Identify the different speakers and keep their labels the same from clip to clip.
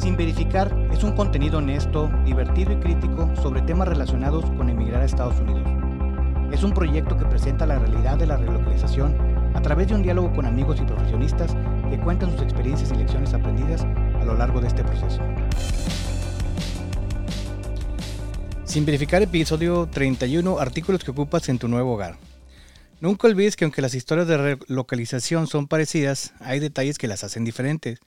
Speaker 1: Sin verificar es un contenido honesto, divertido y crítico sobre temas relacionados con emigrar a Estados Unidos. Es un proyecto que presenta la realidad de la relocalización a través de un diálogo con amigos y profesionistas que cuentan sus experiencias y lecciones aprendidas a lo largo de este proceso. Sin verificar episodio 31, artículos que ocupas en tu nuevo hogar. Nunca olvides que aunque las historias de relocalización son parecidas, hay detalles que las hacen diferentes.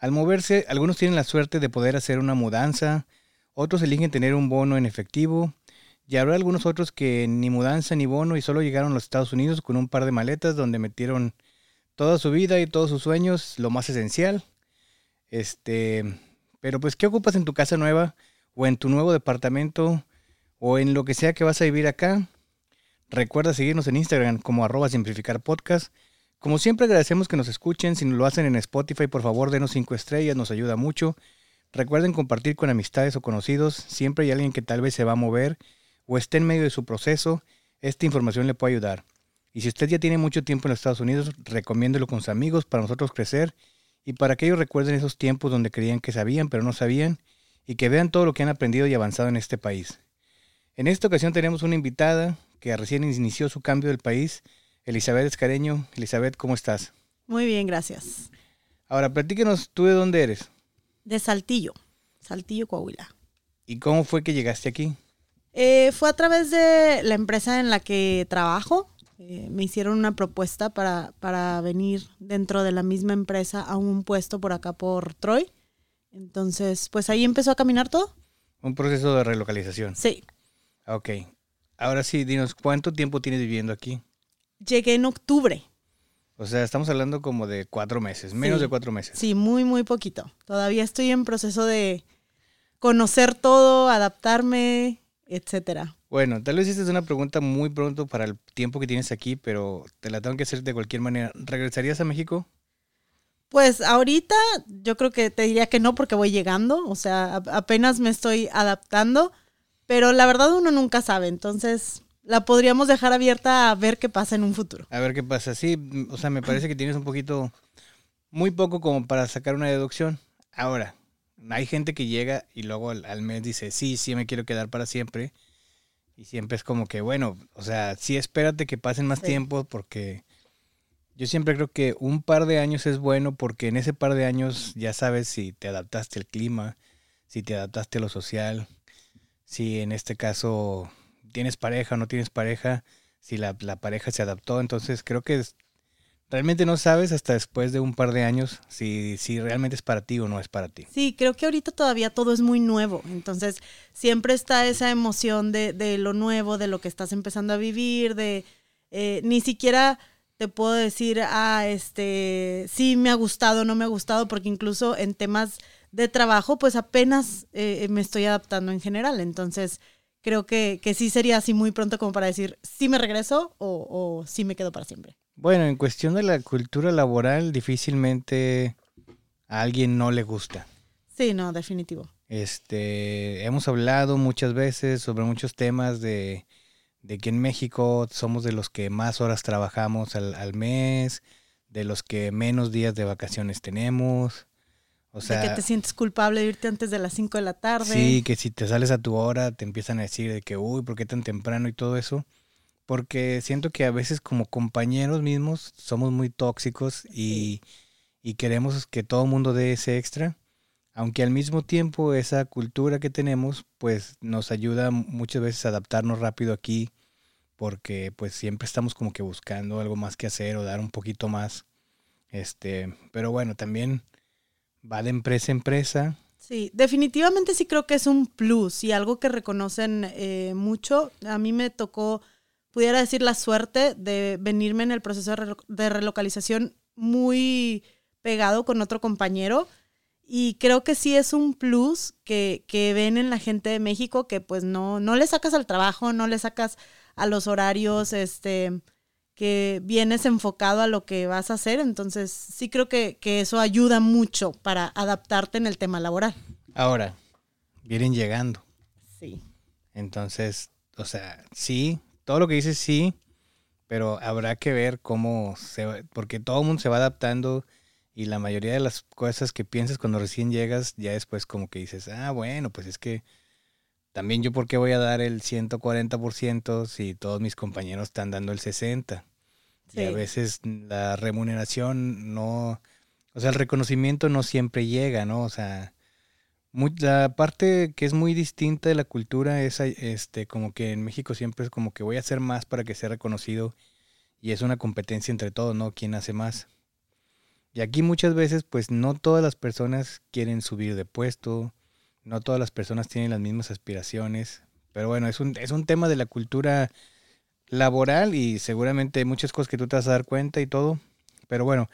Speaker 1: Al moverse, algunos tienen la suerte de poder hacer una mudanza, otros eligen tener un bono en efectivo, y habrá algunos otros que ni mudanza ni bono y solo llegaron a los Estados Unidos con un par de maletas donde metieron toda su vida y todos sus sueños, lo más esencial. Este, pero pues, ¿qué ocupas en tu casa nueva o en tu nuevo departamento o en lo que sea que vas a vivir acá? Recuerda seguirnos en Instagram como arroba simplificar podcast. Como siempre agradecemos que nos escuchen. Si lo hacen en Spotify, por favor denos cinco estrellas, nos ayuda mucho. Recuerden compartir con amistades o conocidos. Siempre hay alguien que tal vez se va a mover o esté en medio de su proceso. Esta información le puede ayudar. Y si usted ya tiene mucho tiempo en los Estados Unidos, recomiéndelo con sus amigos para nosotros crecer y para que ellos recuerden esos tiempos donde creían que sabían pero no sabían y que vean todo lo que han aprendido y avanzado en este país. En esta ocasión tenemos una invitada, que recién inició su cambio del país, Elizabeth Escareño. Elizabeth, ¿cómo estás?
Speaker 2: Muy bien, gracias.
Speaker 1: Ahora, platíquenos, ¿tú de dónde eres?
Speaker 2: De Saltillo, Saltillo, Coahuila.
Speaker 1: ¿Y cómo fue que llegaste aquí?
Speaker 2: Eh, fue a través de la empresa en la que trabajo. Eh, me hicieron una propuesta para, para venir dentro de la misma empresa a un puesto por acá por Troy. Entonces, pues ahí empezó a caminar todo.
Speaker 1: Un proceso de relocalización.
Speaker 2: Sí.
Speaker 1: Ok. Ahora sí, dinos, ¿cuánto tiempo tienes viviendo aquí?
Speaker 2: Llegué en octubre.
Speaker 1: O sea, estamos hablando como de cuatro meses, menos
Speaker 2: Sí.
Speaker 1: de cuatro meses.
Speaker 2: Sí, muy, muy poquito. Todavía estoy en proceso de conocer todo, adaptarme, etcétera.
Speaker 1: Bueno, tal vez esta es una pregunta muy pronto para el tiempo que tienes aquí, pero te la tengo que hacer de cualquier manera. ¿Regresarías a México?
Speaker 2: Pues ahorita yo creo que te diría que no porque voy llegando, o sea, apenas me estoy adaptando, pero la verdad uno nunca sabe, entonces la podríamos dejar abierta a ver qué pasa en un futuro.
Speaker 1: A ver qué pasa. Sí, o sea, me parece que tienes un poquito, muy poco como para sacar una deducción. Ahora, hay gente que llega y luego al, al mes dice, sí, sí, me quiero quedar para siempre. Y siempre es como que, bueno, o sea, sí, espérate que pasen más
Speaker 2: Sí.
Speaker 1: tiempo porque yo siempre creo que un par de años es bueno porque en ese par de años ya sabes si te adaptaste al clima, si te adaptaste a lo social, si en este caso tienes pareja o no tienes pareja, si la, pareja se adaptó. Entonces creo que realmente no sabes hasta después de un par de años si, si realmente es para ti o no es para ti.
Speaker 2: Sí, creo que ahorita todavía todo es muy nuevo, entonces siempre está esa emoción de, de lo nuevo, de lo que estás empezando a vivir, de eh, ni siquiera te puedo decir, ah, este, sí me ha gustado, no me ha gustado, porque incluso en temas de trabajo, pues apenas eh, me estoy adaptando en general, entonces creo que, que sí sería así muy pronto como para decir, sí me regreso o, o sí me quedo para siempre.
Speaker 1: Bueno, en cuestión de la cultura laboral, difícilmente a alguien no le gusta.
Speaker 2: Sí, no, definitivo.
Speaker 1: Este, hemos hablado muchas veces sobre muchos temas de, de que en México somos de los que más horas trabajamos al, al mes, de los que menos días de vacaciones tenemos. O sea,
Speaker 2: de que te sientes culpable de irte antes de las 5 de la tarde.
Speaker 1: Sí, que si te sales a tu hora te empiezan a decir de que, uy, ¿por qué tan temprano y todo eso? Porque siento que a veces como compañeros mismos somos muy tóxicos y, y queremos que todo el mundo dé ese extra, aunque al mismo tiempo esa cultura que tenemos pues nos ayuda muchas veces a adaptarnos rápido aquí porque pues siempre estamos como que buscando algo más que hacer o dar un poquito más. Este, pero bueno, también va de empresa a empresa.
Speaker 2: Sí, definitivamente sí creo que es un plus y algo que reconocen eh, mucho. A mí me tocó, pudiera decir, la suerte de venirme en el proceso de, relo- de relocalización muy pegado con otro compañero. Y creo que sí es un plus que, que ven en la gente de México que pues no, no le sacas al trabajo, no le sacas a los horarios, este, que vienes enfocado a lo que vas a hacer. Entonces sí creo que, que eso ayuda mucho para adaptarte en el tema laboral.
Speaker 1: Ahora, vienen llegando.
Speaker 2: Sí.
Speaker 1: Entonces, o sea, sí, todo lo que dices sí, pero habrá que ver cómo se va, porque todo el mundo se va adaptando y la mayoría de las cosas que piensas cuando recién llegas, ya después como que dices, ah, bueno, pues es que también yo por qué voy a dar el 140% si todos mis compañeros están dando el 60%. Y a veces la remuneración no, o sea, el reconocimiento no siempre llega, ¿no? O sea, la parte que es muy distinta de la cultura es este como que en México siempre es como que voy a hacer más para que sea reconocido y es una competencia entre todos, ¿no? ¿Quién hace más? Y aquí muchas veces pues no todas las personas quieren subir de puesto, no todas las personas tienen las mismas aspiraciones, pero bueno, es un, es un tema de la cultura laboral y seguramente hay muchas cosas que tú te vas a dar cuenta y todo, pero bueno,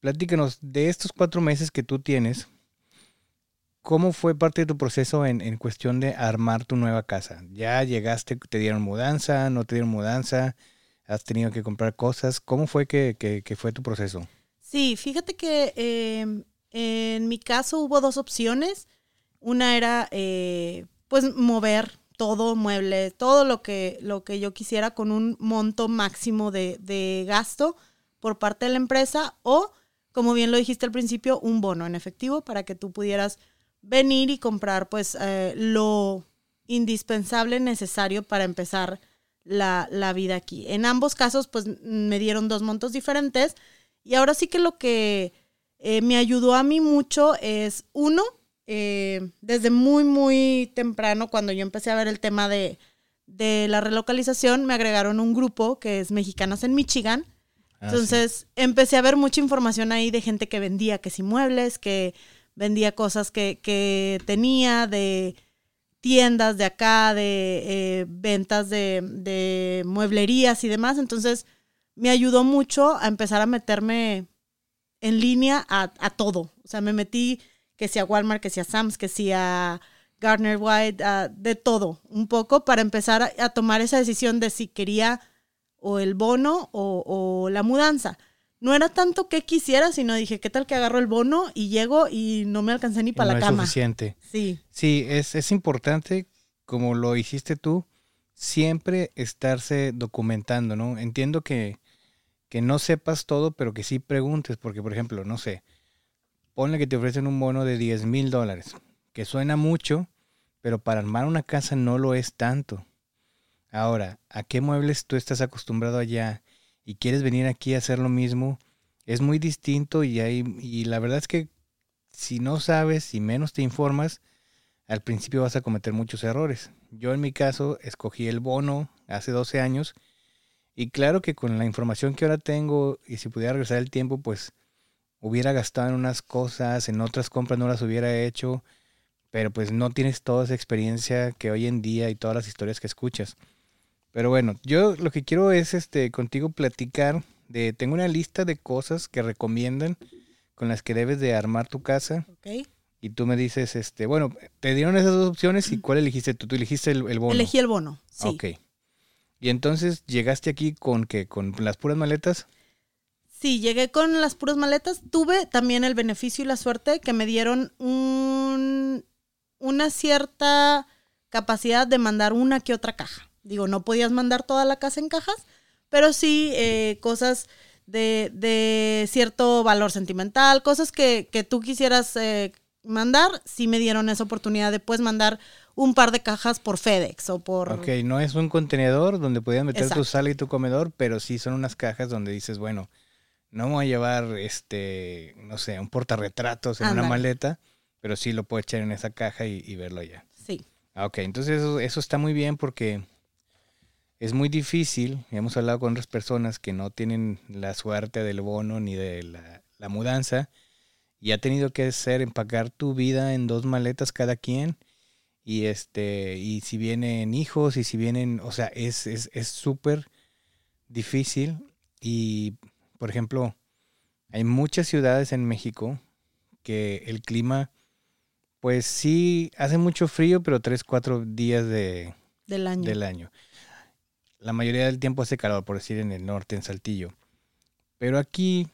Speaker 1: platícanos de estos cuatro meses que tú tienes, ¿cómo fue parte de tu proceso en, en cuestión de armar tu nueva casa? ¿Ya llegaste, te dieron mudanza, no te dieron mudanza? ¿Has tenido que comprar cosas? ¿Cómo fue que, que fue tu proceso?
Speaker 2: Sí, fíjate que em, en mi caso hubo dos opciones. Una era, eh, pues, mover todo, mueble, todo lo que, lo que yo quisiera con un monto máximo de, gasto por parte de la empresa o, como bien lo dijiste al principio, un bono en efectivo para que tú pudieras venir y comprar, pues, eh, lo indispensable necesario para empezar la, la vida aquí. En ambos casos, pues, me dieron dos montos diferentes y ahora sí que lo que eh, me ayudó a mí mucho es, uno, eh, desde muy, muy temprano, cuando yo empecé a ver el tema de, la relocalización, me agregaron un grupo que es Mexicanas en Michigan. Ah, Entonces empecé a ver mucha información ahí de gente que vendía que si muebles, que vendía cosas que, tenía, de tiendas de acá, de eh, ventas de, de, mueblerías y demás. Entonces me ayudó mucho a empezar a meterme en línea a, todo. O sea, me metí que sea Walmart, que sea Sam's, que sea Gardner White, de todo, un poco, para empezar a, tomar esa decisión de si quería o el bono o, la mudanza. No era tanto que quisiera, sino dije, ¿qué tal que agarro el bono y llego y no me alcancé ni para la cama?
Speaker 1: Suficiente.
Speaker 2: Sí.
Speaker 1: Sí, es, es importante, como lo hiciste tú, siempre estarse documentando, ¿no? Entiendo que que no sepas todo, pero que sí preguntes, porque por ejemplo, no sé, ponle que te ofrecen un bono de 10 mil dólares, que suena mucho, pero para armar una casa no lo es tanto. Ahora, ¿a qué muebles tú estás acostumbrado allá y quieres venir aquí a hacer lo mismo? Es muy distinto y, hay, y la verdad es que si no sabes y menos te informas, al principio vas a cometer muchos errores. Yo en mi caso escogí el bono hace 12 años y claro que con la información que ahora tengo y si pudiera regresar el tiempo, pues hubiera gastado en unas cosas, en otras compras no las hubiera hecho, pero pues no tienes toda esa experiencia que hoy en día y todas las historias que escuchas. Pero bueno, yo lo que quiero es este contigo platicar de tengo una lista de cosas que recomiendan con las que debes de armar tu casa. Y tú me dices, este, bueno, te dieron esas dos opciones y ¿cuál elegiste tú? Tú elegiste el, el bono.
Speaker 2: Elegí el bono, sí.
Speaker 1: Ok. Y entonces llegaste aquí con que con las puras maletas.
Speaker 2: Sí, llegué con las puras maletas. Tuve también el beneficio y la suerte que me dieron un, una cierta capacidad de mandar una que otra caja. Digo, no podías mandar toda la casa en cajas, pero sí eh, cosas de, de, cierto valor sentimental, cosas que, que tú quisieras eh, mandar, sí me dieron esa oportunidad de pues mandar un par de cajas por FedEx o por...
Speaker 1: Ok, no es un contenedor donde podías meter tu sala y tu comedor, pero sí son unas cajas donde dices, bueno, no voy a llevar, este, no sé, un portarretratos en una maleta, pero sí lo puedo echar en esa caja y, verlo allá.
Speaker 2: Sí.
Speaker 1: Ah, ok, entonces eso, eso está muy bien porque es muy difícil, hemos hablado con otras personas que no tienen la suerte del bono ni de la, la mudanza, y ha tenido que hacer empacar tu vida en dos maletas cada quien y este y si vienen hijos y si vienen o sea es es súper difícil y por ejemplo hay muchas ciudades en México que el clima pues sí hace mucho frío pero tres cuatro días de
Speaker 2: del año.
Speaker 1: del año. La mayoría del tiempo hace calor por decir en el norte en Saltillo. Pero aquí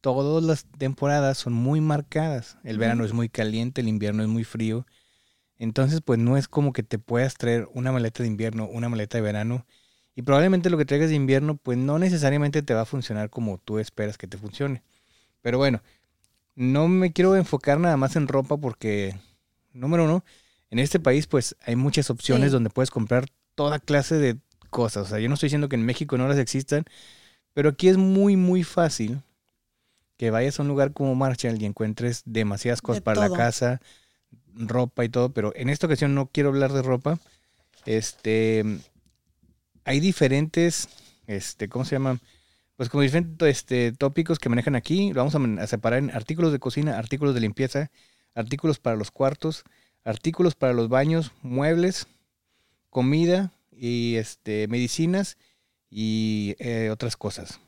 Speaker 1: todas las temporadas son muy marcadas. El verano es muy caliente el invierno es muy frío. Entonces, pues no es como que te puedas traer una maleta de invierno, una maleta de verano. Y probablemente lo que traigas de invierno, pues no necesariamente te va a funcionar como tú esperas que te funcione. Pero bueno, no me quiero enfocar nada más en ropa porque, número uno, en este país pues hay muchas opciones
Speaker 2: Sí.
Speaker 1: donde puedes comprar toda clase de cosas. O sea, yo no estoy diciendo que en México no las existan, pero aquí es muy, muy fácil que vayas a un lugar como Marshall y encuentres demasiadas cosas
Speaker 2: De
Speaker 1: para la casa, ropa y todo, pero en esta ocasión no quiero hablar de ropa. Este, hay diferentes, este, ¿cómo se llaman? Pues como diferentes este, tópicos que manejan aquí. Lo vamos a, separar en artículos de cocina, artículos de limpieza, artículos para los cuartos, artículos para los baños, muebles, comida y este, medicinas y eh, otras cosas.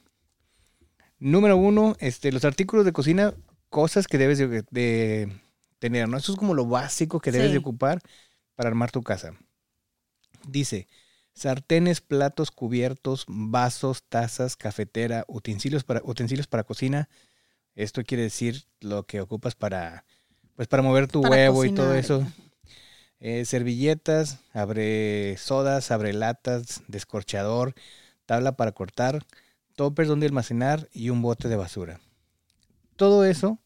Speaker 1: Número uno, este, los artículos de cocina, cosas que debes de, de tener, ¿no? Eso es como lo básico que debes
Speaker 2: Sí.
Speaker 1: de ocupar para armar tu casa. Dice, sartenes, platos, cubiertos, vasos, tazas, cafetera, utensilios para, utensilios para cocina. Esto quiere decir lo que ocupas para, pues para mover tu
Speaker 2: Para
Speaker 1: huevo y todo eso. Eh, servilletas, abre sodas, abre latas, descorchador, tabla para cortar, toppers donde almacenar y un bote de basura. Todo eso,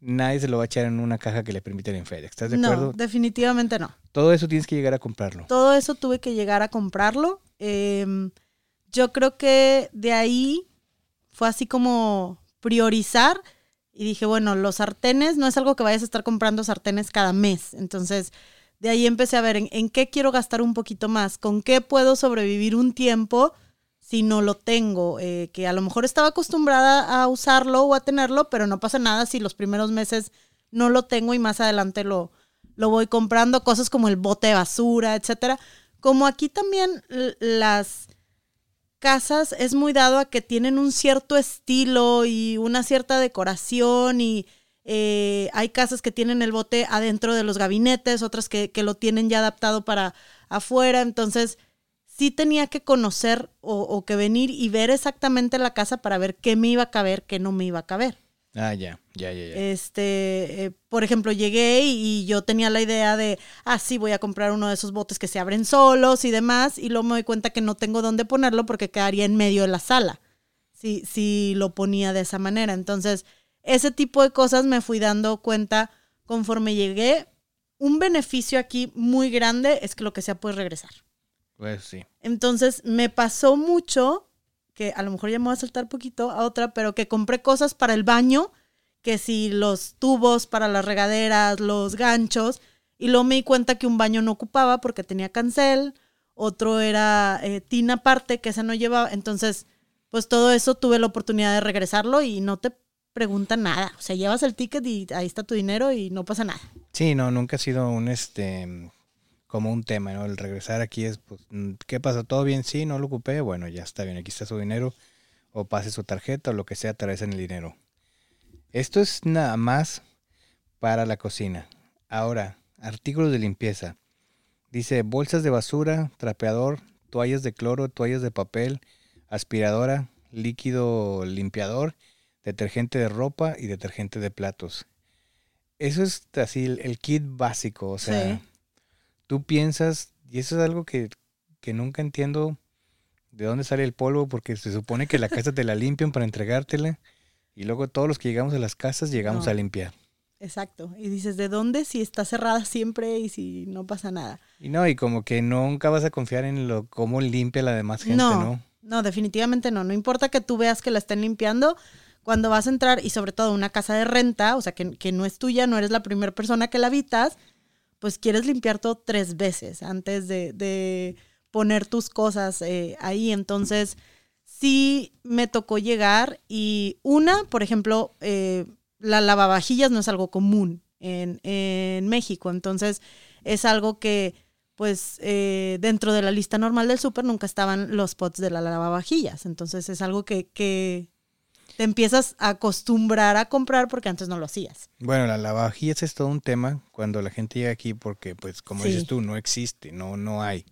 Speaker 1: nadie se lo va a echar en una caja que le permiten en FedEx. ¿Estás de
Speaker 2: no,
Speaker 1: acuerdo?
Speaker 2: definitivamente no.
Speaker 1: Todo eso tienes que llegar a comprarlo.
Speaker 2: Todo eso tuve que llegar a comprarlo. Em, yo creo que de ahí fue así como priorizar y dije, bueno, los sartenes no es algo que vayas a estar comprando sartenes cada mes. Entonces, de ahí empecé a ver en, en qué quiero gastar un poquito más, con qué puedo sobrevivir un tiempo si no lo tengo, eh, que a lo mejor estaba acostumbrada a usarlo o a tenerlo, pero no pasa nada si los primeros meses no lo tengo y más adelante lo, lo voy comprando, cosas como el bote de basura, etcétera. Como aquí también las casas es muy dado a que tienen un cierto estilo y una cierta decoración y eh, hay casas que tienen el bote adentro de los gabinetes, otras que, que lo tienen ya adaptado para afuera, entonces sí tenía que conocer o, o que venir y ver exactamente la casa para ver qué me iba a caber, qué no me iba a caber.
Speaker 1: Ah, ya, ya, ya, ya.
Speaker 2: Este, eh, por ejemplo, llegué y, y yo tenía la idea de, ah, sí, voy a comprar uno de esos botes que se abren solos y demás, y luego me doy cuenta que no tengo dónde ponerlo porque quedaría en medio de la sala, si, si lo ponía de esa manera. Entonces, ese tipo de cosas me fui dando cuenta conforme llegué. Un beneficio aquí muy grande es que lo que sea puedes regresar.
Speaker 1: Pues sí.
Speaker 2: Entonces me pasó mucho, que a lo mejor ya me voy a saltar poquito a otra, pero que compré cosas para el baño, que si los tubos para las regaderas, los ganchos, y luego me di cuenta que un baño no ocupaba porque tenía cancel, otro era eh, tina aparte, que esa no llevaba, entonces pues todo eso tuve la oportunidad de regresarlo y no te preguntan nada, o sea, llevas el ticket y ahí está tu dinero y no pasa nada.
Speaker 1: Sí, no, nunca ha sido un este como un tema, ¿no? El regresar aquí es, pues, mm, ¿qué pasa? ¿Todo bien? Sí, no lo ocupé. Bueno, ya está bien, aquí está su dinero. O pase su tarjeta o lo que sea, en el dinero. Esto es nada más para la cocina. Ahora, artículos de limpieza. Dice bolsas de basura, trapeador, toallas de cloro, toallas de papel, aspiradora, líquido limpiador, detergente de ropa y detergente de platos. Eso es así el, kit básico, o sea. Tú piensas, y eso es algo que, que nunca entiendo de dónde sale el polvo, porque se supone que la casa te la limpian para entregártela, y luego todos los que llegamos a las casas llegamos
Speaker 2: No.
Speaker 1: a limpiar.
Speaker 2: Exacto. Y dices, ¿de dónde? Si está cerrada siempre y si no pasa nada.
Speaker 1: Y no, y como que nunca vas a confiar en lo cómo limpia la demás gente,
Speaker 2: no,
Speaker 1: ¿no?
Speaker 2: no, definitivamente no. No importa que tú veas que la estén limpiando, cuando vas a entrar, y sobre todo una casa de renta, o sea, que, que no es tuya, no eres la primera persona que la habitas, pues quieres limpiar todo tres veces antes de, de poner tus cosas eh, ahí. Entonces, sí me tocó llegar y una, por ejemplo, eh, la lavavajillas no es algo común en, en México. Entonces, es algo que pues eh, dentro de la lista normal del súper nunca estaban los pots de la lavavajillas. Entonces es algo que, que te empiezas a acostumbrar a comprar porque antes no lo hacías.
Speaker 1: Bueno, la lavavajillas es todo un tema cuando la gente llega aquí porque, pues, como
Speaker 2: Sí.
Speaker 1: dices tú, no existe, no, no hay.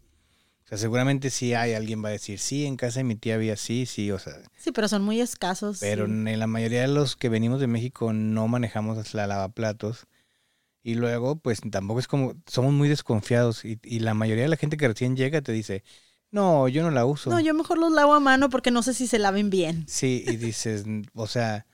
Speaker 1: O sea, seguramente sí hay, alguien va a decir, sí, en casa de mi tía había sí, sí, o sea,
Speaker 2: Sí, pero son muy escasos.
Speaker 1: pero
Speaker 2: sí.
Speaker 1: en la mayoría de los que venimos de México no manejamos la lavaplatos. Y luego, pues tampoco es como, somos muy desconfiados y, y la mayoría de la gente que recién llega te dice, no, yo no la uso.
Speaker 2: No, yo mejor los lavo a mano porque no sé si se laven bien.
Speaker 1: Sí, y dices, o sea,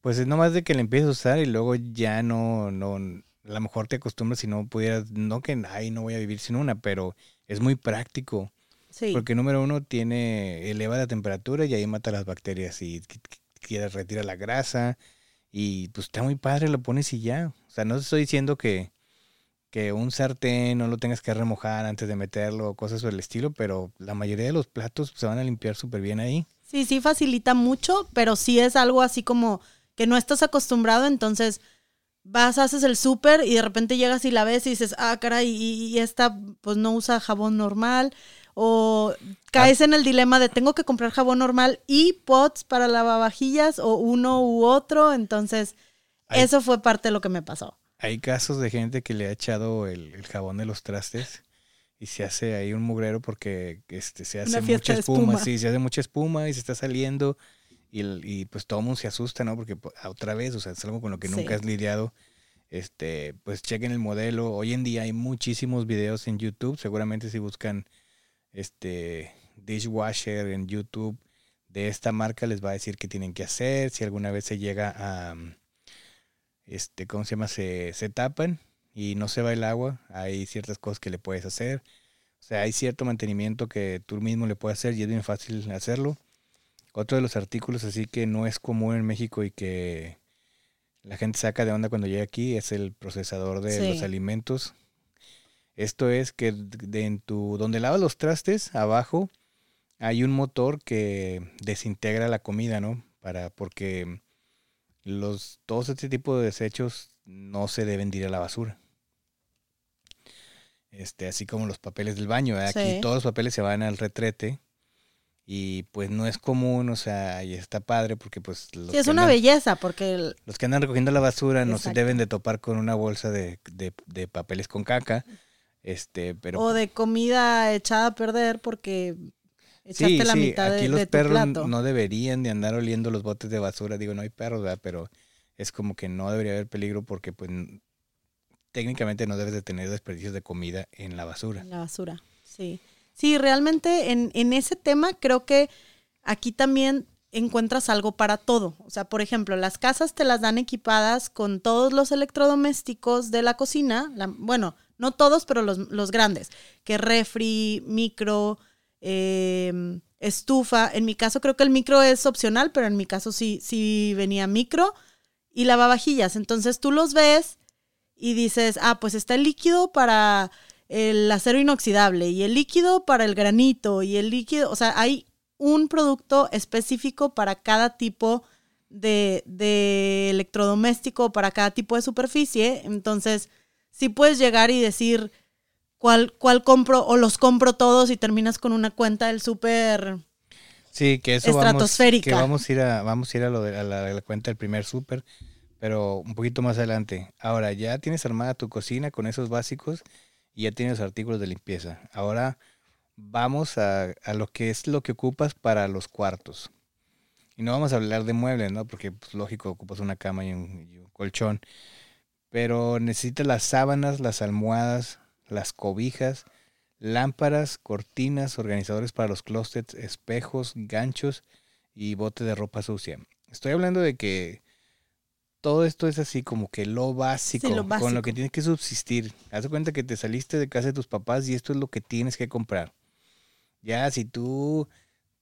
Speaker 1: Pues es nomás de que le empieces a usar y luego ya no, no, a lo mejor te acostumbras si no pudieras, no que, ay, no voy a vivir sin una, pero es muy práctico.
Speaker 2: Sí.
Speaker 1: Porque número uno tiene, eleva la temperatura y ahí mata las bacterias y quieres retira la grasa y pues está muy padre, lo pones y ya. O sea, no te estoy diciendo que, que un sartén no lo tengas que remojar antes de meterlo cosas por el estilo, pero la mayoría de los platos se van a limpiar súper bien ahí.
Speaker 2: Sí, sí facilita mucho, pero sí es algo así como que no estás acostumbrado, entonces vas, haces el súper y de repente llegas y la ves y dices, ah, caray, y, y esta pues no usa jabón normal. O caes en el dilema de tengo que comprar jabón normal y pots para lavavajillas o uno u otro. Entonces, eso fue parte de lo que me pasó.
Speaker 1: Hay casos de gente que le ha echado el, jabón de los trastes y se hace ahí un mugrero porque este, se hace mucha espuma, Sí, se hace mucha espuma y se está saliendo y, pues todo el mundo se asusta, ¿no? Porque pues, otra vez, o sea, es algo con lo que nunca has lidiado. Este, pues chequen el modelo. Hoy en día hay muchísimos videos en YouTube. Seguramente si buscan este dishwasher en YouTube de esta marca les va a decir qué tienen que hacer. Si alguna vez se llega a este, ¿cómo se llama? Se, se tapan y no se va el agua. Hay ciertas cosas que le puedes hacer. O sea, hay cierto mantenimiento que tú mismo le puedes hacer y es bien fácil hacerlo. Otro de los artículos así que no es común en México y que la gente saca de onda cuando llega aquí es el procesador de los alimentos. Esto es que de en tu donde lavas los trastes abajo hay un motor que desintegra la comida, ¿no? Para porque los todos este tipo de desechos no se deben ir a la basura. Este, así como los papeles del baño, aquí todos los papeles se van al retrete y pues no es común, o sea, y está padre porque pues...
Speaker 2: sí, es una belleza porque...
Speaker 1: Los que andan recogiendo la basura no se deben de topar con una bolsa de, papeles con caca, este, pero...
Speaker 2: O de comida echada a perder porque echaste la mitad aquí los perros
Speaker 1: no deberían de andar oliendo los botes de basura, digo, no hay perros, ¿verdad? Pero es como que no debería haber peligro porque pues técnicamente no debes de tener desperdicios de comida en la basura.
Speaker 2: En la basura, sí. Sí, realmente en, en ese tema creo que aquí también encuentras algo para todo. O sea, por ejemplo, las casas te las dan equipadas con todos los electrodomésticos de la cocina. bueno, no todos, pero los, los grandes. Que refri, micro, em, estufa. En mi caso creo que el micro es opcional, pero en mi caso sí, sí venía micro y lavavajillas. Entonces tú los ves y dices, ah, pues está el líquido para el acero inoxidable y el líquido para el granito y el líquido, o sea, hay un producto específico para cada tipo de, de electrodoméstico, para cada tipo de superficie. Entonces, sí puedes llegar y decir cuál, cuál compro o los compro todos y terminas con una cuenta del súper
Speaker 1: sí, que eso estratosférica. Vamos, que vamos a ir a, vamos a ir a lo de a la, cuenta del primer súper, pero un poquito más adelante. Ahora, ya tienes armada tu cocina con esos básicos y ya tienes artículos de limpieza. Ahora vamos a, lo que es lo que ocupas para los cuartos. Y no vamos a hablar de muebles, ¿no? Porque, pues, lógico, ocupas una cama y un, colchón. Pero necesitas las sábanas, las almohadas, las cobijas, lámparas, cortinas, organizadores para los closets, espejos, ganchos y bote de ropa sucia. Estoy hablando de que todo esto es así como que lo básico, con lo que tienes que subsistir. Haz de cuenta que te saliste de casa de tus papás y esto es lo que tienes que comprar. Ya si tú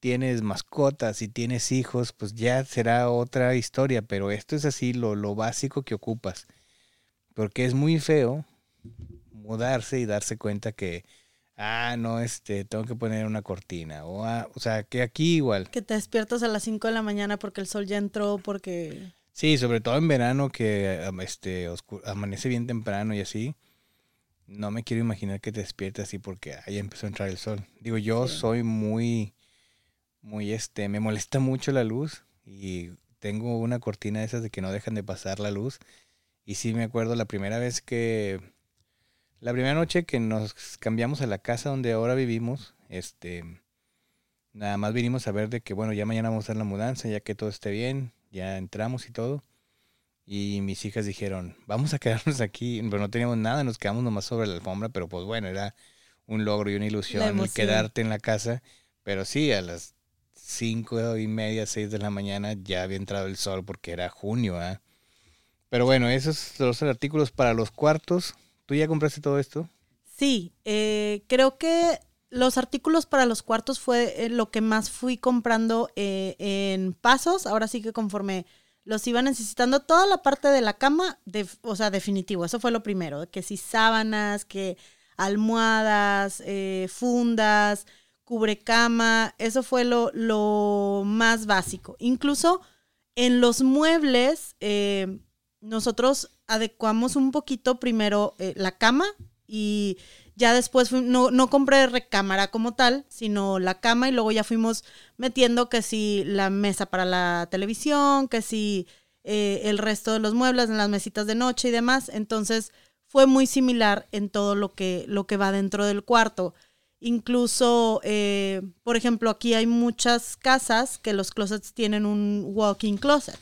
Speaker 1: tienes mascotas, si tienes hijos, pues ya será otra historia, pero esto es así lo, lo básico que ocupas. Porque es muy feo mudarse y darse cuenta que, ah, no, este, tengo que poner una cortina. O, ah, o sea, que aquí igual.
Speaker 2: Que te despiertas a las 5 de la mañana porque el sol ya entró, porque...
Speaker 1: Sí, sobre todo en verano que este, amanece bien temprano y así. No me quiero imaginar que te despiertes así porque ahí empezó a entrar el sol. Digo, yo soy muy, muy, este, me molesta mucho la luz y tengo una cortina de esas de que no dejan de pasar la luz. Y sí me acuerdo la primera vez que, la primera noche que nos cambiamos a la casa donde ahora vivimos, este, nada más vinimos a ver de que, bueno, ya mañana vamos a hacer la mudanza, ya que todo esté bien, ya entramos y todo. Y mis hijas dijeron, vamos a quedarnos aquí. Pero no teníamos nada, nos quedamos nomás sobre la alfombra, pero pues bueno, era un logro y una ilusión el quedarte en la casa. Pero sí, a las cinco y media, seis de la mañana ya había entrado el sol porque era junio, ¿ah? Pero bueno, esos son los artículos para los cuartos. ¿Tú ya compraste todo esto?
Speaker 2: Sí, eh, creo que los artículos para los cuartos fue eh, lo que más fui comprando eh, en pasos. Ahora sí que conforme los iba necesitando, toda la parte de la cama, o sea, definitivo, eso fue lo primero. Que si sábanas, que almohadas, fundas, cubrecama, eso fue lo, lo más básico. Incluso en los muebles, nosotros adecuamos un poquito primero eh, la cama y ya después no, no compré recámara como tal, sino la cama y luego ya fuimos metiendo que si la mesa para la televisión, que si eh, el resto de los muebles en las mesitas de noche y demás. Entonces fue muy similar en todo lo que, lo que va dentro del cuarto. Incluso, eh, por ejemplo, aquí hay muchas casas que los closets tienen un walk-in closet.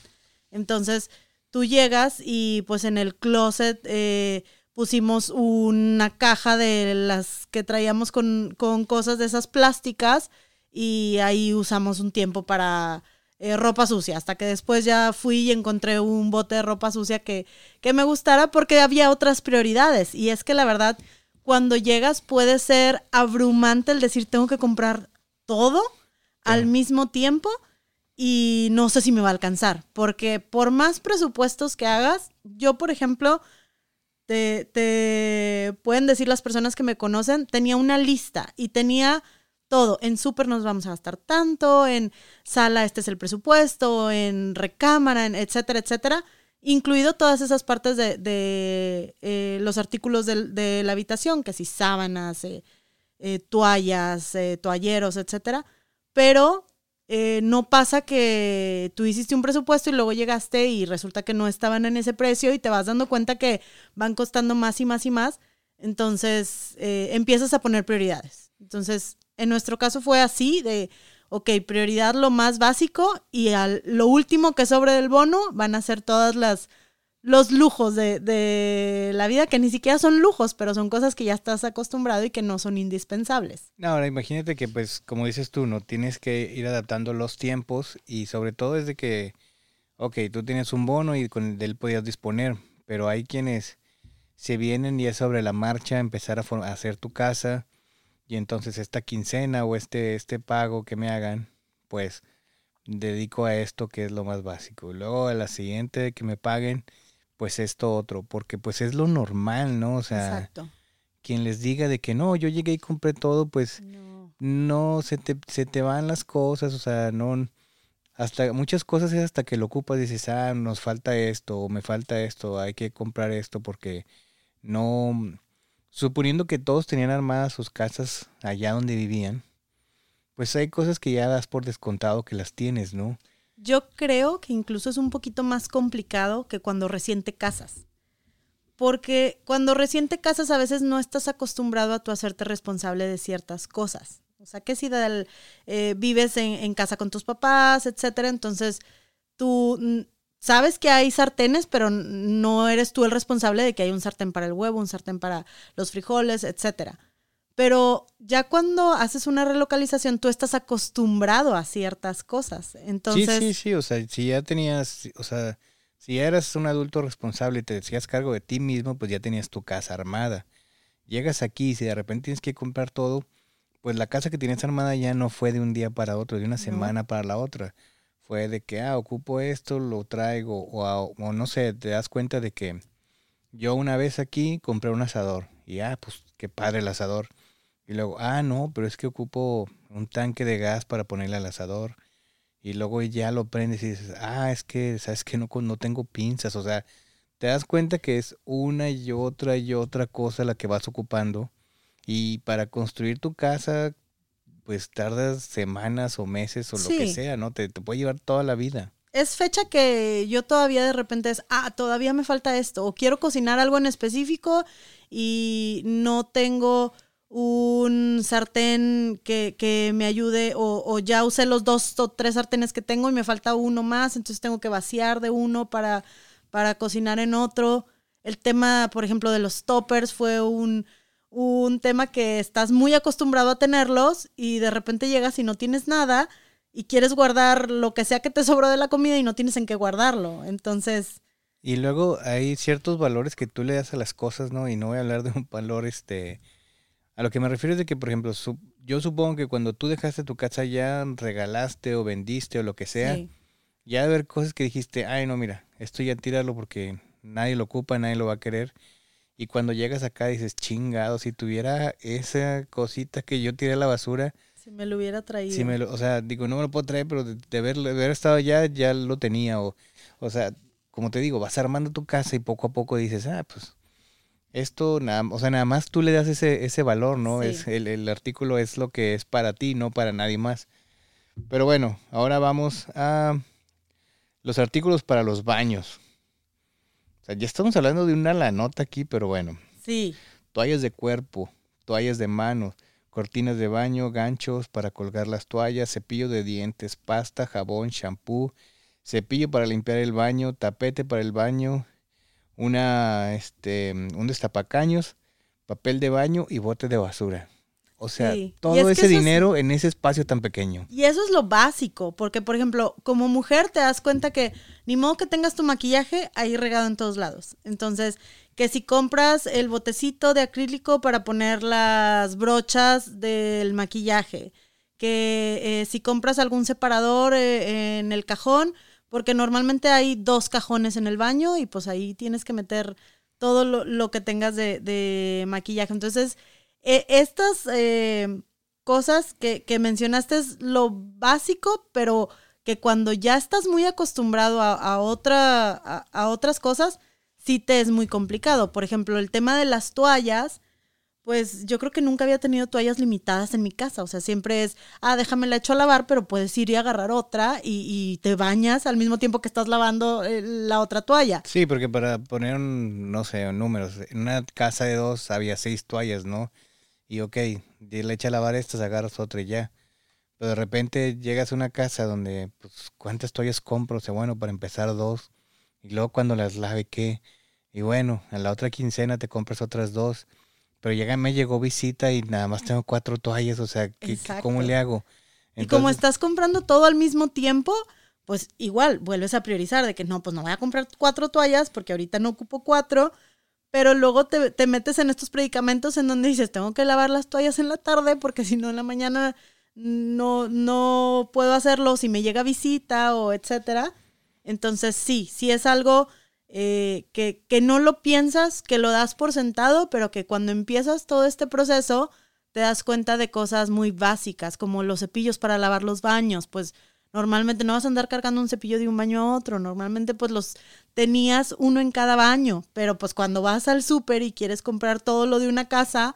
Speaker 2: Entonces, tú llegas y pues en el closet eh, pusimos una caja de las que traíamos con, cosas de esas plásticas y ahí usamos un tiempo para eh, ropa sucia, hasta que después ya fui y encontré un bote de ropa sucia que, que me gustara porque había otras prioridades. Y es que la verdad, cuando llegas puede ser abrumante el decir tengo que comprar todo al mismo tiempo y no sé si me va a alcanzar, porque por más presupuestos que hagas, yo, por ejemplo, te, pueden decir las personas que me conocen, tenía una lista y tenía todo. En súper nos vamos a gastar tanto, en sala este es el presupuesto, en recámara, etcétera, etcétera. Incluido todas esas partes de, eh, los artículos de, la habitación, que si sábanas, eh, eh, toallas, toalleros, etcétera. Pero eh, no pasa que tú hiciste un presupuesto y luego llegaste y resulta que no estaban en ese precio y te vas dando cuenta que van costando más y más y más. Entonces eh, empiezas a poner prioridades. Entonces, en nuestro caso fue así, de, ok, prioridad lo más básico y al, lo último que sobre del bono van a ser todas las los lujos de, la vida, que ni siquiera son lujos, pero son cosas que ya estás acostumbrado y que no son indispensables.
Speaker 1: Ahora imagínate que, pues, como dices tú, no tienes que ir adaptando los tiempos y sobre todo es de que, ok, tú tienes un bono y con él podías disponer, pero hay quienes se vienen y es sobre la marcha empezar a, hacer tu casa y entonces esta quincena o este, este pago que me hagan, pues dedico a esto que es lo más básico. Luego a la siguiente que me paguen, pues esto otro, porque pues es lo normal, ¿no? O sea, quien les diga de que no, yo llegué y compré todo, pues no, se, te, se te van las cosas, o sea, no, hasta muchas cosas es hasta que lo ocupas y dices, ah, nos falta esto, o me falta esto, hay que comprar esto, porque no, suponiendo que todos tenían armadas sus casas allá donde vivían, pues hay cosas que ya das por descontado que las tienes, ¿no?
Speaker 2: Yo creo que incluso es un poquito más complicado que cuando recién casas. Porque cuando recién casas a veces no estás acostumbrado a tu hacerte responsable de ciertas cosas. O sea, que si eh, vives en, casa con tus papás, etcétera, entonces tú sabes que hay sartenes, pero no eres tú el responsable de que hay un sartén para el huevo, un sartén para los frijoles, etcétera. Pero ya cuando haces una relocalización, tú estás acostumbrado a ciertas cosas. Entonces.
Speaker 1: Sí, sí, sí. O sea, si ya tenías, o sea, si ya eras un adulto responsable y te decías cargo de ti mismo, pues ya tenías tu casa armada. Llegas aquí y si de repente tienes que comprar todo, pues la casa que tienes armada ya no fue de un día para otro, de una semana para la otra. Fue de que, ah, ocupo esto, lo traigo, o, o no sé, te das cuenta de que yo una vez aquí compré un asador y, ah, pues qué padre el asador y luego, ah, no, pero es que ocupo un tanque de gas para ponerle al asador. Y luego ya lo prendes y dices, ah, es que, ¿sabes que no, no tengo pinzas? O sea, te das cuenta que es una y otra y otra cosa la que vas ocupando. Y para construir tu casa, pues tardas semanas o meses o lo que sea, ¿no? Te, te puede llevar toda la vida.
Speaker 2: Es fecha que yo todavía de repente es, ah, todavía me falta esto. O quiero cocinar algo en específico y no tengo un sartén que, me ayude o, ya usé los dos o tres sartenes que tengo y me falta uno más, entonces tengo que vaciar de uno para, para cocinar en otro. El tema, por ejemplo, de los toppers fue un, un tema que estás muy acostumbrado a tenerlos y de repente llegas y no tienes nada y quieres guardar lo que sea que te sobró de la comida y no tienes en qué guardarlo. Entonces...
Speaker 1: Y luego hay ciertos valores que tú le das a las cosas, ¿no? Y no voy a hablar de un valor, este... A lo que me refiero es de que, por ejemplo, yo supongo que cuando tú dejaste tu casa ya regalaste o vendiste o lo que sea, ya de haber cosas que dijiste, ay, no, mira, esto ya tíralo porque nadie lo ocupa, nadie lo va a querer. Y cuando llegas acá dices, chingado, si tuviera esa cosita que yo tiré a la basura.
Speaker 2: Si me lo hubiera traído.
Speaker 1: Si me lo, o sea, digo, no me lo puedo traer, pero de, haber, haber, estado allá ya lo tenía. O, o sea, como te digo, vas armando tu casa y poco a poco dices, ah, pues esto, nada, o sea, nada más tú le das ese, ese valor, ¿no? Es, el, el artículo es lo que es para ti, no para nadie más. Pero bueno, ahora vamos a los artículos para los baños ya estamos hablando de una la nota aquí, pero bueno.
Speaker 2: Sí.
Speaker 1: Toallas de cuerpo, toallas de manos, cortinas de baño, ganchos para colgar las toallas, cepillo de dientes, pasta, jabón, shampoo, cepillo para limpiar el baño, tapete para el baño, una, este, un destapacaños, papel de baño y bote de basura. O sea, todo ese dinero en ese espacio tan pequeño.
Speaker 2: Y eso es lo básico, porque por ejemplo, como mujer te das cuenta que ni modo que tengas tu maquillaje ahí regado en todos lados. Entonces, que si compras el botecito de acrílico para poner las brochas del maquillaje, que eh, si compras algún separador eh, en el cajón, porque normalmente hay dos cajones en el baño y pues ahí tienes que meter todo lo, que tengas de, de maquillaje. Entonces, e, estas eh, cosas que, mencionaste es lo básico, pero que cuando ya estás muy acostumbrado a, otra, a, otras cosas, sí te es muy complicado. Por ejemplo, el tema de las toallas, pues yo creo que nunca había tenido toallas limitadas en mi casa. O sea, siempre es, ah, déjame la echo a lavar, pero puedes ir y agarrar otra y, y te bañas al mismo tiempo que estás lavando eh, la otra toalla.
Speaker 1: Sí, porque para poner, un, no sé, números, en una casa de dos había seis toallas, ¿no? y ok, le echa a lavar estas, agarras otra y ya. Pero de repente llegas a una casa donde, pues, ¿cuántas toallas compro? O sea, bueno, para empezar dos. Y luego cuando las lave, ¿qué? Y bueno, en la otra quincena te compras otras dos. Pero llega, me llegó visita y nada más tengo cuatro toallas, o sea, ¿cómo le hago?
Speaker 2: y como estás comprando todo al mismo tiempo, pues igual vuelves a priorizar de que no, pues no voy a comprar cuatro toallas porque ahorita no ocupo cuatro, pero luego te, metes en estos predicamentos en donde dices, tengo que lavar las toallas en la tarde porque si no en la mañana no, no puedo hacerlo si me llega visita o etcétera. Entonces sí, sí es algo eh, que, que no lo piensas, que lo das por sentado, pero que cuando empiezas todo este proceso te das cuenta de cosas muy básicas, como los cepillos para lavar los baños, pues Normalmente no vas a andar cargando un cepillo de un baño a otro. Normalmente pues los tenías uno en cada baño. Pero pues cuando vas al súper y quieres comprar todo lo de una casa,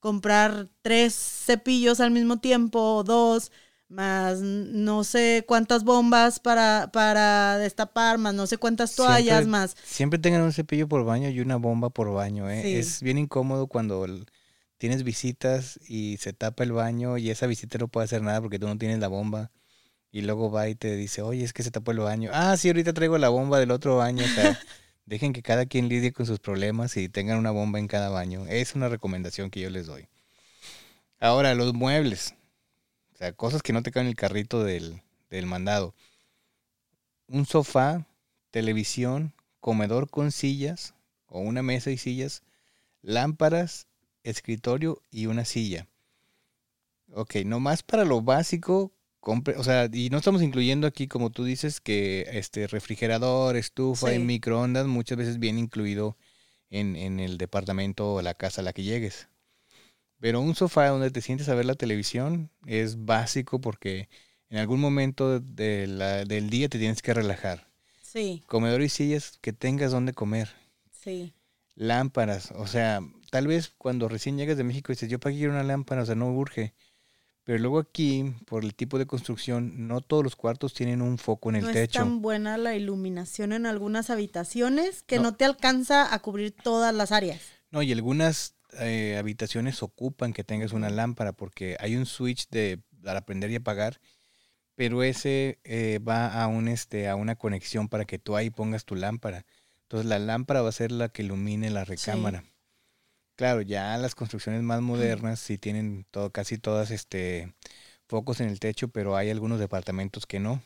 Speaker 2: comprar tres cepillos al mismo tiempo, dos, más no sé cuántas bombas para, para destapar, más no sé cuántas toallas, más.
Speaker 1: Siempre tengan un cepillo por baño y una bomba por baño. ¿eh? Es bien incómodo cuando tienes visitas y se tapa el baño y esa visita no puede hacer nada porque tú no tienes la bomba y luego va y te dice, oye, es que se tapó el baño. Ah, sí, ahorita traigo la bomba del otro baño. O sea, dejen que cada quien lidie con sus problemas y tengan una bomba en cada baño. Es una recomendación que yo les doy. Ahora, los muebles. Sea, cosas que no te caen en el carrito del, del mandado. Un sofá, televisión, comedor con sillas o una mesa y sillas, lámparas, escritorio y una silla. Ok, nomás para lo básico, o sea, y no estamos incluyendo aquí, como tú dices, que este refrigerador, estufa y microondas muchas veces viene incluido en, en, el departamento o la casa a la que llegues. Pero un sofá donde te sientes a ver la televisión es básico porque en algún momento de la, del día te tienes que relajar.
Speaker 2: Sí.
Speaker 1: Comedor y sillas que tengas donde comer.
Speaker 2: Sí.
Speaker 1: Lámparas, o sea, tal vez cuando recién llegas de México dices, yo para qué quiero una lámpara, o sea, no urge pero luego aquí, por el tipo de construcción, no todos los cuartos tienen un foco en el techo. No es
Speaker 2: tan buena la iluminación en algunas habitaciones que no. te alcanza a cubrir todas las áreas.
Speaker 1: No, y algunas eh, habitaciones ocupan que tengas una lámpara porque hay un switch de para prender y apagar, pero ese eh, va a un este a una conexión para que tú ahí pongas tu lámpara. Entonces la lámpara va a ser la que ilumine la recámara. Claro, ya las construcciones más modernas sí tienen todo, casi todas este focos en el techo, pero hay algunos departamentos que no.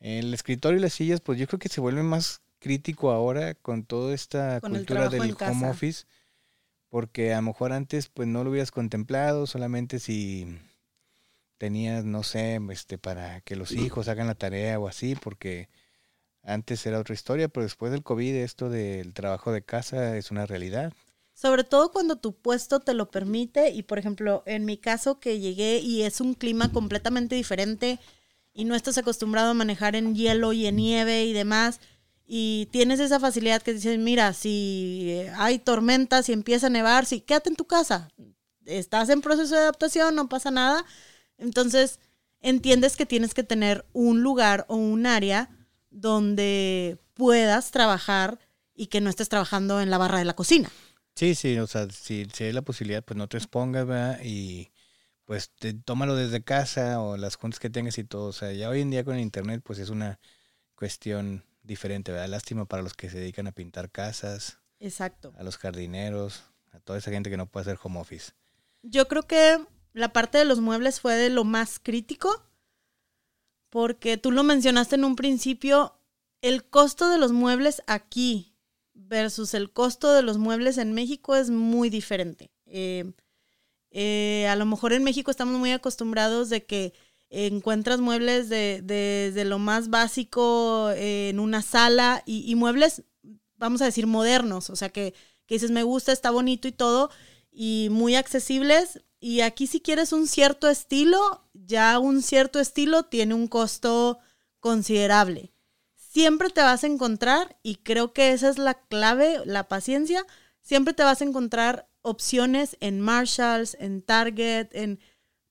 Speaker 1: El escritorio y las sillas, pues yo creo que se vuelve más crítico ahora con toda esta cultura del home office, porque a lo mejor antes pues no lo hubieras contemplado, solamente si tenías, no sé, este, para que los hijos hagan la tarea o así, porque antes era otra historia, pero después del COVID esto del trabajo de casa es una realidad.
Speaker 2: Sobre todo cuando tu puesto te lo permite y por ejemplo en mi caso que llegué y es un clima completamente diferente y no estás acostumbrado a manejar en hielo y en nieve y demás y tienes esa facilidad que dices, mira, si hay tormentas y empieza a nevar, sí, quédate en tu casa. Estás en proceso de adaptación, no pasa nada. Entonces, entiendes que tienes que tener un lugar o un área donde puedas trabajar y que no estés trabajando en la barra de la cocina.
Speaker 1: Sí, sí, o sea, si, si hay la posibilidad, pues no te expongas, ¿verdad? Y pues te, tómalo desde casa o las cuentas que tengas y todo. O sea, ya hoy en día con el internet, pues es una cuestión diferente, ¿verdad? Lástima para los que se dedican a pintar casas.
Speaker 2: Exacto.
Speaker 1: A los jardineros, a toda esa gente que no puede hacer home office.
Speaker 2: Yo creo que la parte de los muebles fue de lo más crítico, porque tú lo mencionaste en un principio, el costo de los muebles aquí versus el costo de los muebles en México es muy diferente. Eh, eh, a lo mejor en México estamos muy acostumbrados de que encuentras muebles desde de, lo más básico en una sala y, muebles, vamos a decir, modernos, o sea, que, que dices, me gusta, está bonito y todo, y muy accesibles. Y aquí si quieres un cierto estilo, ya un cierto estilo tiene un costo considerable siempre te vas a encontrar, y creo que esa es la clave, la paciencia, siempre te vas a encontrar opciones en Marshalls, en Target, en,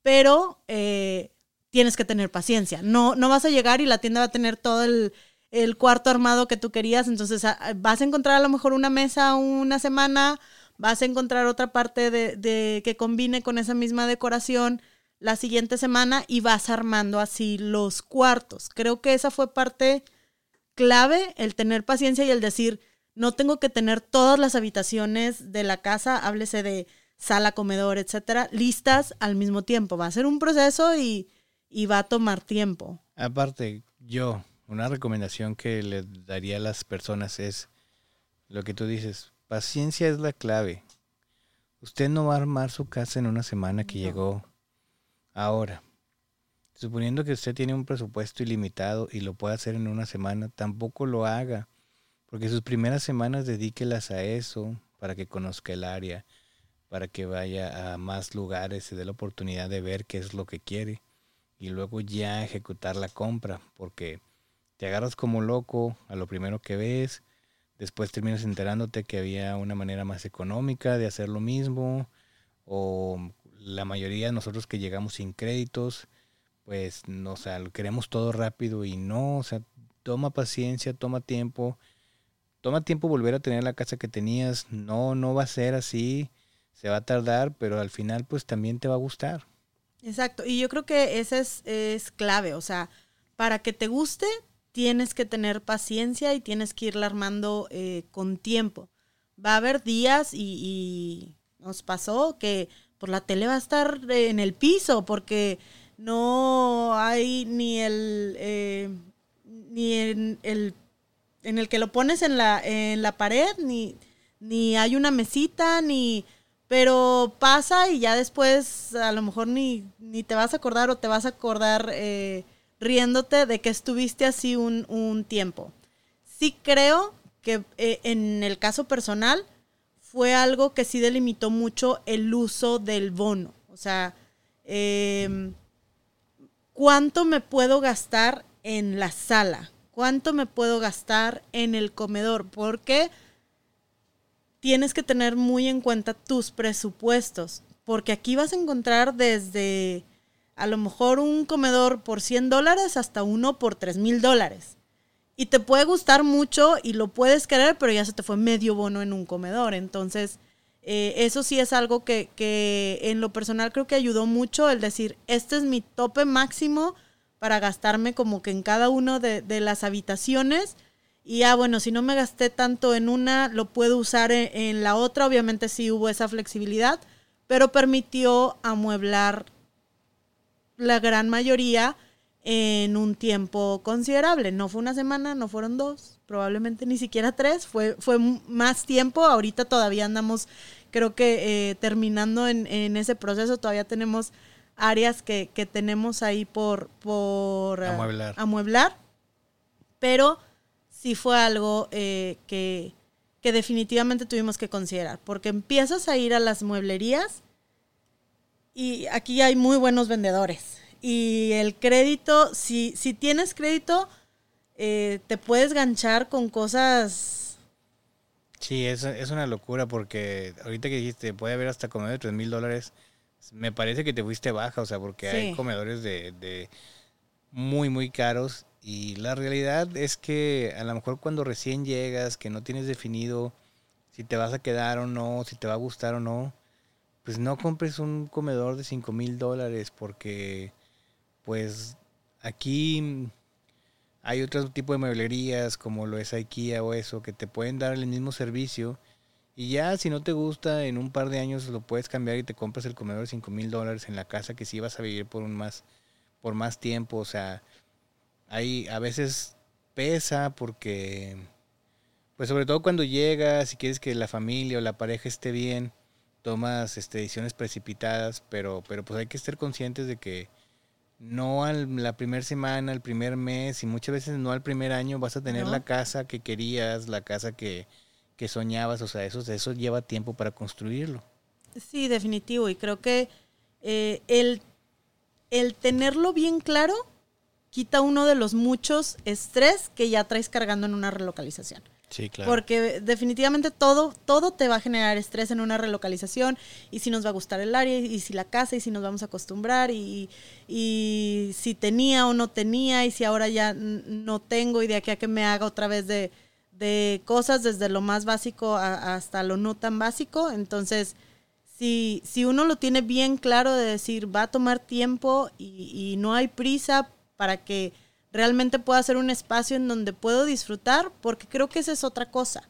Speaker 2: pero eh, tienes que tener paciencia. No, no vas a llegar y la tienda va a tener todo el, cuarto armado que tú querías, entonces vas a encontrar a lo mejor una mesa una semana, vas a encontrar otra parte de, que combine con esa misma decoración la siguiente semana y vas armando así los cuartos. Creo que esa fue parte clave el tener paciencia y el decir, no tengo que tener todas las habitaciones de la casa, háblese de sala, comedor, etcétera, listas al mismo tiempo. Va a ser un proceso y, va a tomar tiempo.
Speaker 1: Aparte, yo, una recomendación que le daría a las personas es lo que tú dices, paciencia es la clave. Usted no va a armar su casa en una semana que llegó ahora. Suponiendo que usted tiene un presupuesto ilimitado y lo puede hacer en una semana, tampoco lo haga, porque sus primeras semanas dedíquelas a eso, para que conozca el área, para que vaya a más lugares, se dé la oportunidad de ver qué es lo que quiere y luego ya ejecutar la compra, porque te agarras como loco a lo primero que ves, después terminas enterándote que había una manera más económica de hacer lo mismo, o la mayoría de nosotros que llegamos sin créditos, pues, no, o sea, queremos todo rápido y no, o sea, toma paciencia, toma tiempo, toma tiempo volver a tener la casa que tenías, no, no va a ser así, se va a tardar, pero al final pues también te va a gustar.
Speaker 2: Exacto, y yo creo que esa es, es clave, o sea, para que te guste tienes que tener paciencia y tienes que irla armando eh, con tiempo. Va a haber días y, y, nos pasó que por la tele va a estar en el piso porque no hay ni el eh, ni en el en el que lo pones en la, en la pared, ni, ni hay una mesita, ni pero pasa y ya después a lo mejor ni, ni te vas a acordar o te vas a acordar eh, riéndote de que estuviste así un, un tiempo. Sí creo que eh, en el caso personal fue algo que sí delimitó mucho el uso del bono. O sea, eh, ¿cuánto me puedo gastar en la sala? ¿Cuánto me puedo gastar en el comedor? Porque tienes que tener muy en cuenta tus presupuestos, porque aquí vas a encontrar desde a lo mejor un comedor por 100 dólares hasta uno por 3 mil dólares. Y te puede gustar mucho y lo puedes querer, pero ya se te fue medio bono en un comedor. Entonces, eh, eso sí es algo que, que, en lo personal creo que ayudó mucho el decir, este es mi tope máximo para gastarme como que en cada una de, las habitaciones. Y ah, bueno, si no me gasté tanto en una, lo puedo usar en, en, la otra. Obviamente sí hubo esa flexibilidad, pero permitió amueblar la gran mayoría en un tiempo considerable. No fue una semana, no fueron dos, probablemente ni siquiera tres, fue, fue más tiempo. Ahorita todavía andamos, creo que eh, terminando en, ese proceso, todavía tenemos áreas que, tenemos ahí por, por
Speaker 1: eh, amueblar.
Speaker 2: amueblar. Pero sí fue algo eh, que, que definitivamente tuvimos que considerar, porque empiezas a ir a las mueblerías y aquí hay muy buenos vendedores. Y el crédito, si, si tienes crédito, eh, te puedes ganchar con cosas...
Speaker 1: Sí, es, es una locura porque ahorita que dijiste, puede haber hasta comedor de 3 mil dólares, me parece que te fuiste baja, o sea, porque hay comedores de, de muy, muy caros y la realidad es que a lo mejor cuando recién llegas, que no tienes definido si te vas a quedar o no, si te va a gustar o no, pues no compres un comedor de 5 mil dólares porque pues aquí hay otro tipo de mueblerías como lo es IKEA o eso que te pueden dar el mismo servicio y ya si no te gusta en un par de años lo puedes cambiar y te compras el comedor de 5 mil dólares en la casa que sí vas a vivir por un más por más tiempo o sea hay a veces pesa porque pues sobre todo cuando llegas y quieres que la familia o la pareja esté bien tomas este, decisiones precipitadas, pero, pero pues hay que estar conscientes de que no a la primera semana, al primer mes y muchas veces no al primer año vas a tener la casa que querías, la casa que, que soñabas, o sea, eso, eso lleva tiempo para construirlo.
Speaker 2: Sí, definitivo, y creo que eh, el, el tenerlo bien claro quita uno de los muchos estrés que ya traes cargando en una relocalización.
Speaker 1: Sí, claro.
Speaker 2: Porque definitivamente todo, todo te va a generar estrés en una relocalización y si nos va a gustar el área y si la casa y si nos vamos a acostumbrar y, y si tenía o no tenía y si ahora ya no tengo y de aquí a que me haga otra vez de, de cosas desde lo más básico hasta lo no tan básico. Entonces, si, si uno lo tiene bien claro de decir va a tomar tiempo y, y no hay prisa para que realmente pueda ser un espacio en donde puedo disfrutar, porque creo que esa es otra cosa.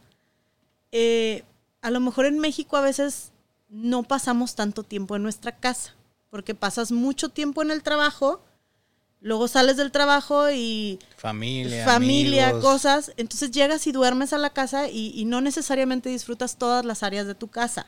Speaker 2: Eh, a lo mejor en México a veces no pasamos tanto tiempo en nuestra casa, porque pasas mucho tiempo en el trabajo, luego sales del trabajo y...
Speaker 1: Familia.
Speaker 2: Familia, cosas. Entonces llegas y duermes a la casa y, y no necesariamente disfrutas todas las áreas de tu casa.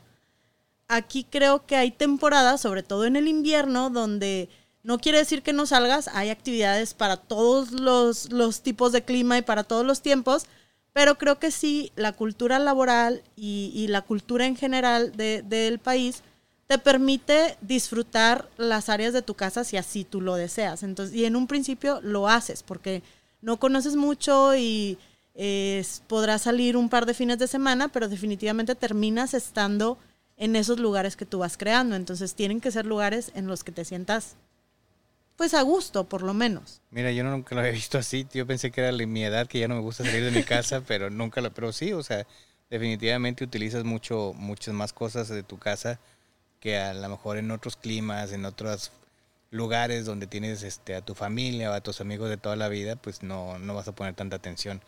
Speaker 2: Aquí creo que hay temporadas, sobre todo en el invierno, donde no quiere decir que no salgas, hay actividades para todos los, tipos de clima y para todos los tiempos, pero creo que sí, la cultura laboral y, la cultura en general del país te permite disfrutar las áreas de tu casa si así tú lo deseas. Entonces, y en un principio lo haces porque no conoces mucho y podrás salir un par de fines de semana, pero definitivamente terminas estando en esos lugares que tú vas creando. Entonces tienen que ser lugares en los que te sientas pues a gusto, por lo menos.
Speaker 1: Mira, yo nunca lo había visto así. Yo pensé que era mi edad, que ya no me gusta salir de mi casa, pero nunca lo. Pero sí, o sea, definitivamente utilizas mucho, muchas más cosas de tu casa que a lo mejor en otros climas, en otros lugares donde tienes este, a tu familia o a tus amigos de toda la vida, pues no, no vas a poner tanta atención.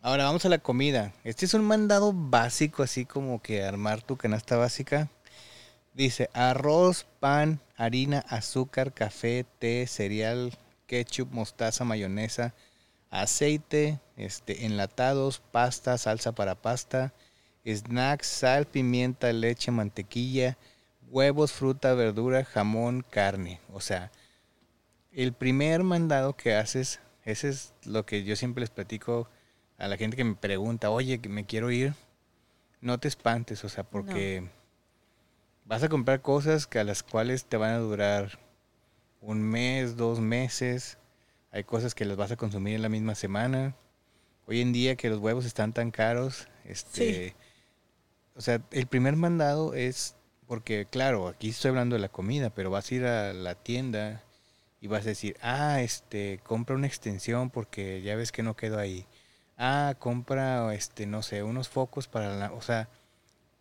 Speaker 1: Ahora vamos a la comida. Este es un mandado básico, así como que armar tu canasta básica. Dice arroz, pan, harina, azúcar, café, té, cereal, ketchup, mostaza, mayonesa, aceite, este, enlatados, pasta, salsa para pasta, snacks, sal, pimienta, leche, mantequilla, huevos, fruta, verdura, jamón, carne. O sea, el primer mandado que haces, ese es lo que yo siempre les platico a la gente que me pregunta, oye, que me quiero ir, no te espantes, o sea, porque vas a comprar cosas que a las cuales te van a durar un mes, dos meses. Hay cosas que las vas a consumir en la misma semana. Hoy en día que los huevos están tan caros, este, o sea, el primer mandado es porque claro, aquí estoy hablando de la comida, pero vas a ir a la tienda y vas a decir, ah, este, compra una extensión porque ya ves que no quedó ahí. Ah, compra, este, no sé, unos focos para la, o sea,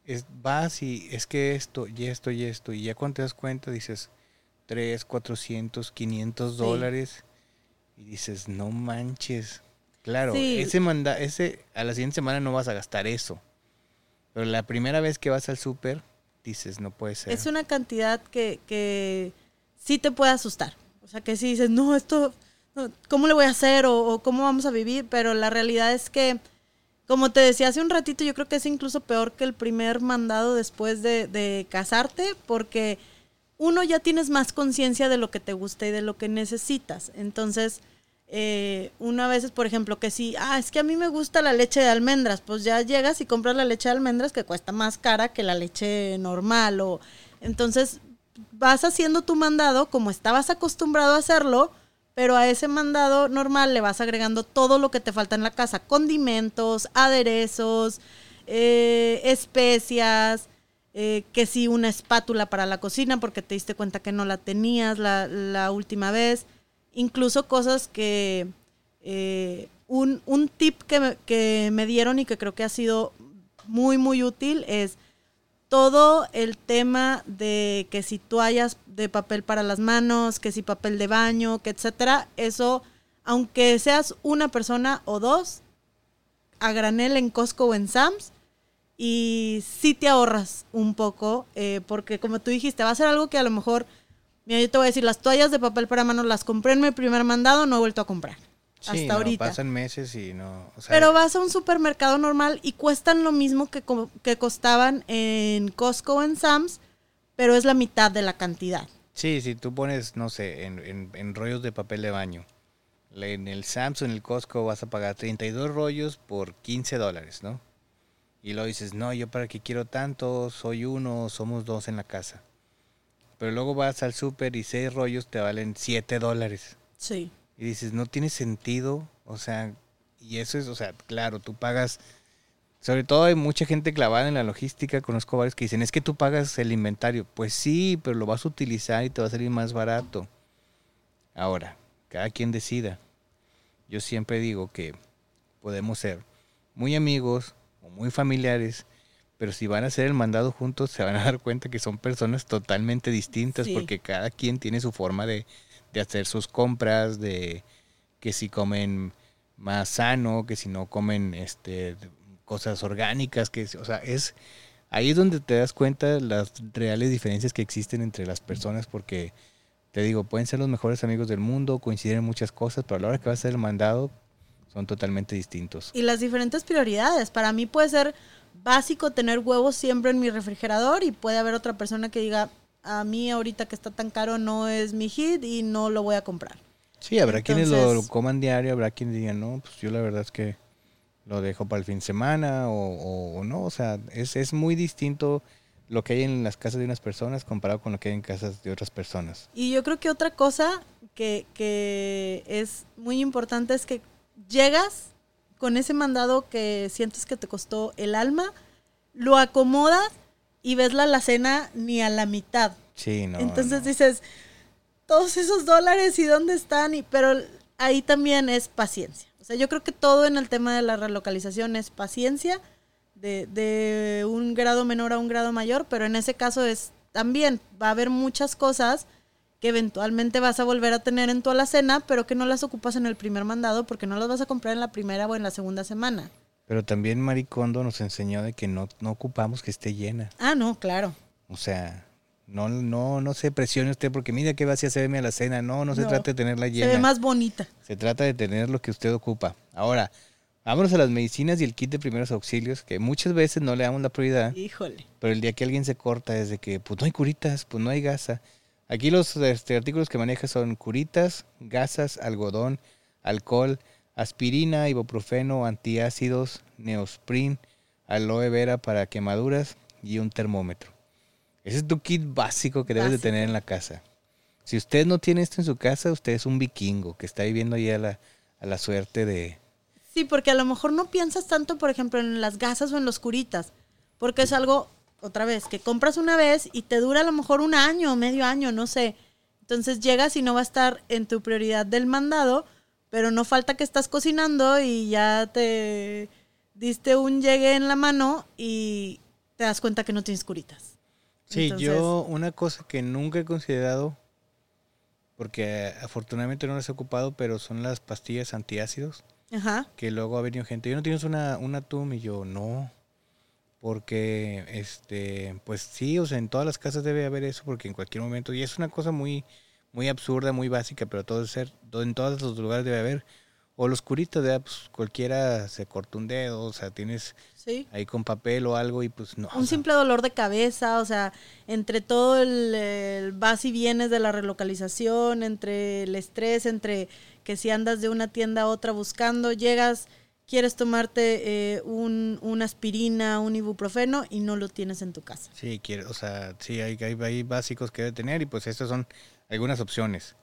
Speaker 1: es, vas y es que esto y esto y esto, y ya cuando te das cuenta dices 3, 400, 500 dólares, y dices, no manches. Claro, ese manda, ese, a la siguiente semana no vas a gastar eso. Pero la primera vez que vas al súper, dices, no puede ser.
Speaker 2: Es una cantidad que, que sí te puede asustar. O sea, que si dices, no, esto, ¿cómo le voy a hacer o, o cómo vamos a vivir? Pero la realidad es que como te decía hace un ratito, yo creo que es incluso peor que el primer mandado después de, casarte, porque uno ya tienes más conciencia de lo que te gusta y de lo que necesitas. Entonces, eh, una vez, por ejemplo, que si, ah, es que a mí me gusta la leche de almendras, pues ya llegas y compras la leche de almendras que cuesta más cara que la leche normal. O, entonces, vas haciendo tu mandado como estabas acostumbrado a hacerlo pero a ese mandado normal le vas agregando todo lo que te falta en la casa, condimentos, aderezos, eh, especias, eh, que sí una espátula para la cocina porque te diste cuenta que no la tenías la, última vez, incluso cosas que... Eh, un, un, tip que que me dieron y que creo que ha sido muy, muy útil es todo el tema de que si toallas de papel para las manos, que si papel de baño, que etcétera, eso, aunque seas una persona o dos, a granel en Costco o en Sam's, y sí te ahorras un poco, eh, porque como tú dijiste, va a ser algo que a lo mejor, mira, yo te voy a decir, las toallas de papel para manos las compré en mi primer mandado, no he vuelto a comprar
Speaker 1: hasta no, ahorita. Pasan meses y no.
Speaker 2: Pero vas a un supermercado normal y cuestan lo mismo que, que costaban en Costco o en Sam's, pero es la mitad de la cantidad.
Speaker 1: Sí, si tú pones, no sé, en, rollos de papel de baño, en el Sam's o en el Costco vas a pagar 32 rollos por 15 dólares, ¿no? Y luego dices, no, yo para qué quiero tanto, soy uno, somos dos en la casa. Pero luego vas al super y seis rollos te valen 7 dólares.
Speaker 2: Sí
Speaker 1: y dices, no tiene sentido, o sea, y eso es, o sea, claro, tú pagas, sobre todo hay mucha gente clavada en la logística, conozco varios que dicen, es que tú pagas el inventario, pues sí, pero lo vas a utilizar y te va a salir más barato. Ahora, cada quien decida. Yo siempre digo que podemos ser muy amigos o muy familiares, pero si van a hacer el mandado juntos se van a dar cuenta que son personas totalmente distintas porque cada quien tiene su forma de, de hacer sus compras, de que si comen más sano, que si no comen este cosas orgánicas, que o sea, es ahí es donde te das cuenta las reales diferencias que existen entre las personas porque te digo, pueden ser los mejores amigos del mundo, coinciden en muchas cosas, pero a la hora que va a ser el mandado son totalmente distintos.
Speaker 2: Y las diferentes prioridades, para mí puede ser básico tener huevos siempre en mi refrigerador y puede haber otra persona que diga, a mí ahorita que está tan caro no es mi hit y no lo voy a comprar.
Speaker 1: Sí, habrá quienes lo, coman diario, habrá quienes digan, no, pues yo la verdad es que lo dejo para el fin de semana o, no, o sea, es, es muy distinto lo que hay en las casas de unas personas comparado con lo que hay en casas de otras personas.
Speaker 2: Y yo creo que otra cosa que, que es muy importante es que llegas con ese mandado que sientes que te costó el alma, lo acomodas y ves la alacena ni a la mitad.
Speaker 1: Sí, no.
Speaker 2: Entonces dices, todos esos dólares y dónde están, y, pero ahí también es paciencia. O sea, yo creo que todo en el tema de la relocalización es paciencia, de, de un grado menor a un grado mayor, pero en ese caso es también, va a haber muchas cosas que eventualmente vas a volver a tener en tu alacena, pero que no las ocupas en el primer mandado porque no las vas a comprar en la primera o en la segunda semana.
Speaker 1: Pero también Maricondo nos enseñó de que no, no ocupamos que esté llena.
Speaker 2: Ah, no, claro.
Speaker 1: O sea, no, no, no se presione usted porque mira qué vacía se ve a la cena. No, no se trata de tenerla llena.
Speaker 2: Se ve más bonita.
Speaker 1: Se trata de tener lo que usted ocupa. Ahora, vámonos a las medicinas y el kit de primeros auxilios, que muchas veces no le damos la prioridad.
Speaker 2: Híjole.
Speaker 1: Pero el día que alguien se corta es de que, pues no hay curitas, pues no hay gasa. Aquí los este, artículos que maneja son curitas, gasas, algodón, alcohol, aspirina, ibuprofeno, antiácidos, neosprin, aloe vera para quemaduras y un termómetro. Ese es tu kit básico que debes de tener en la casa. Si usted no tiene esto en su casa, usted es un vikingo que está viviendo ahí a la, a la suerte de...
Speaker 2: Sí, porque a lo mejor no piensas tanto, por ejemplo, en las gasas o en los curitas, porque es algo, otra vez, que compras una vez y te dura a lo mejor un año, medio año, no sé. Entonces llegas y no va a estar en tu prioridad del mandado, pero no falta que estás cocinando y ya te diste un llegue en la mano y te das cuenta que no tienes curitas.
Speaker 1: Sí, yo una cosa que nunca he considerado, porque afortunadamente no las he ocupado, pero son las pastillas antiácidos.
Speaker 2: Ajá.
Speaker 1: Que luego ha venido gente, ¿yo no tienes una, una TUM? Y yo, no. Porque, este, pues sí, o sea, en todas las casas debe haber eso, porque en cualquier momento, y es una cosa muy, muy absurda, muy básica, pero todo ser, en todos los lugares debe haber. O los curitos, pues cualquiera se corta un dedo, o sea, tienes ahí con papel o algo y pues no.
Speaker 2: Un simple dolor de cabeza, o sea, entre todo el, el vas y vienes de la relocalización, entre el estrés, entre que si andas de una tienda a otra buscando, llegas, quieres tomarte eh, un, una aspirina, un ibuprofeno y no lo tienes en tu casa.
Speaker 1: Sí, quiero, o sea, sí, hay, hay, hay básicos que debe tener y pues estas son algunas opciones.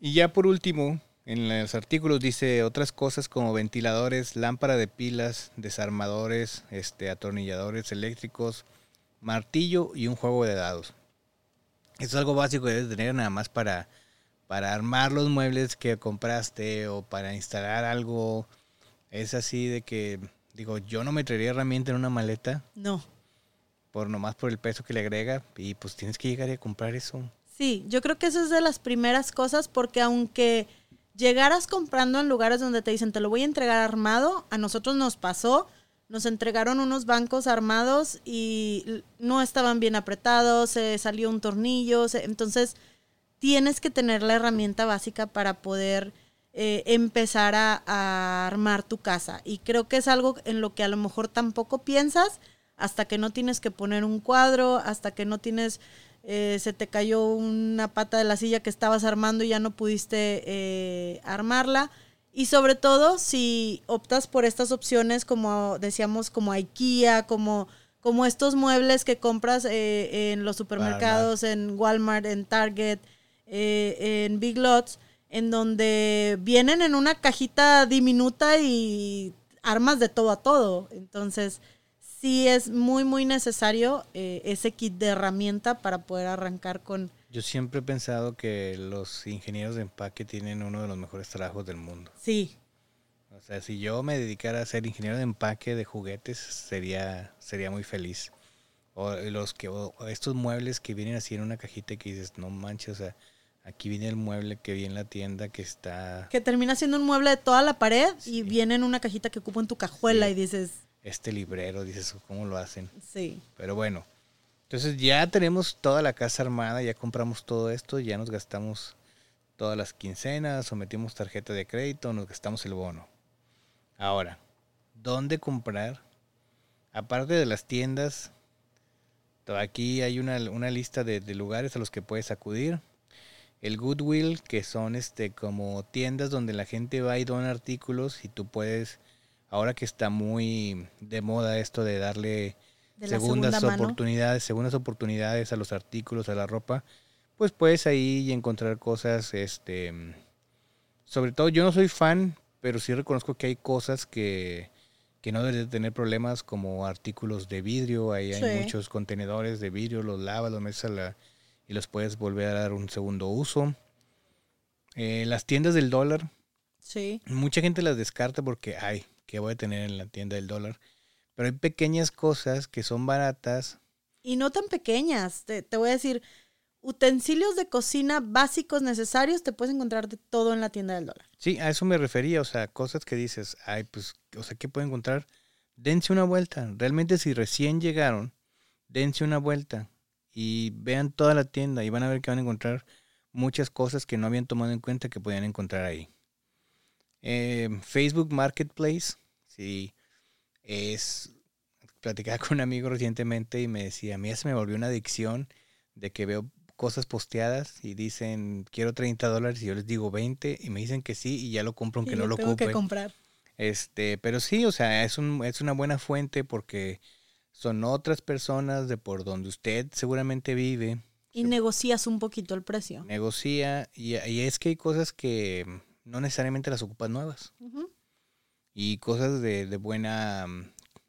Speaker 1: Y ya por último, en los artículos dice otras cosas como ventiladores, lámpara de pilas, desarmadores, este, atornilladores eléctricos, martillo y un juego de dados. Eso es algo básico que debes tener nada más para, para armar los muebles que compraste o para instalar algo. Es así de que, digo, yo no me traería herramienta en una maleta.
Speaker 2: No.
Speaker 1: Por nomás por el peso que le agrega y pues tienes que llegar a comprar eso.
Speaker 2: Sí, yo creo que eso es de las primeras cosas porque aunque llegaras comprando en lugares donde te dicen te lo voy a entregar armado, a nosotros nos pasó, nos entregaron unos bancos armados y no estaban bien apretados, se salió un tornillo, entonces tienes que tener la herramienta básica para poder eh, empezar a, armar tu casa. Y creo que es algo en lo que a lo mejor tampoco piensas hasta que no tienes que poner un cuadro, hasta que no tienes eh, se te cayó una pata de la silla que estabas armando y ya no pudiste eh, armarla. Y sobre todo si optas por estas opciones como decíamos, como IKEA, como, como estos muebles que compras eh, en los supermercados, en Walmart, en Target, en Big Lots, en donde vienen en una cajita diminuta y armas de todo a todo. Entonces, sí es muy, muy necesario eh, ese kit de herramienta para poder arrancar con...
Speaker 1: Yo siempre he pensado que los ingenieros de empaque tienen uno de los mejores trabajos del mundo.
Speaker 2: Sí.
Speaker 1: O sea, si yo me dedicara a ser ingeniero de empaque de juguetes, sería, sería muy feliz. O los que estos muebles que vienen así en una cajita que dices, no manches, o sea, aquí viene el mueble que viene en la tienda que está...
Speaker 2: Que termina siendo un mueble de toda la pared y viene en una cajita que ocupa en tu cajuela y dices,
Speaker 1: este librero, dices, ¿cómo lo hacen?
Speaker 2: Sí.
Speaker 1: Pero bueno, entonces ya tenemos toda la casa armada, ya compramos todo esto, ya nos gastamos todas las quincenas o metimos tarjeta de crédito, nos gastamos el bono. Ahora, ¿dónde comprar? Aparte de las tiendas, aquí hay una, lista de, de, lugares a los que puedes acudir. El Goodwill, que son este como tiendas donde la gente va y dona artículos y tú puedes ahora que está muy de moda esto de darle segundas oportunidades, segundas oportunidades a los artículos, a la ropa, pues puedes ahí encontrar cosas, este, sobre todo yo no soy fan, pero sí reconozco que hay cosas que, que no deben tener problemas como artículos de vidrio, ahí hay muchos contenedores de vidrio, los lavas, los metes la, y los puedes volver a dar un segundo uso. Eh, las tiendas del dólar,
Speaker 2: sí.
Speaker 1: mucha gente las descarta porque, hay que voy a tener en la tienda del dólar. Pero hay pequeñas cosas que son baratas.
Speaker 2: Y no tan pequeñas. Te, voy a decir, utensilios de cocina básicos necesarios te puedes encontrar de todo en la tienda del dólar.
Speaker 1: Sí, a eso me refería. O sea, cosas que dices, ay, pues, o sea, ¿qué puedo encontrar? Dense una vuelta. Realmente si recién llegaron, dense una vuelta y vean toda la tienda y van a ver que van a encontrar muchas cosas que no habían tomado en cuenta que podían encontrar ahí. Eh, Facebook Marketplace, sí, es... Platicaba con un amigo recientemente y me decía, a mí ya se me volvió una adicción de que veo cosas posteadas y dicen, quiero 30 dólares y yo les digo 20 y me dicen que sí y ya lo compro aunque no lo tengo que
Speaker 2: comprar.
Speaker 1: Este, pero sí, o sea, es, un, es una buena fuente porque son otras personas de por donde usted seguramente vive.
Speaker 2: Y negocias un poquito el precio.
Speaker 1: Negocia y, y es que hay cosas que no necesariamente las ocupas nuevas. Y cosas de, de, buena,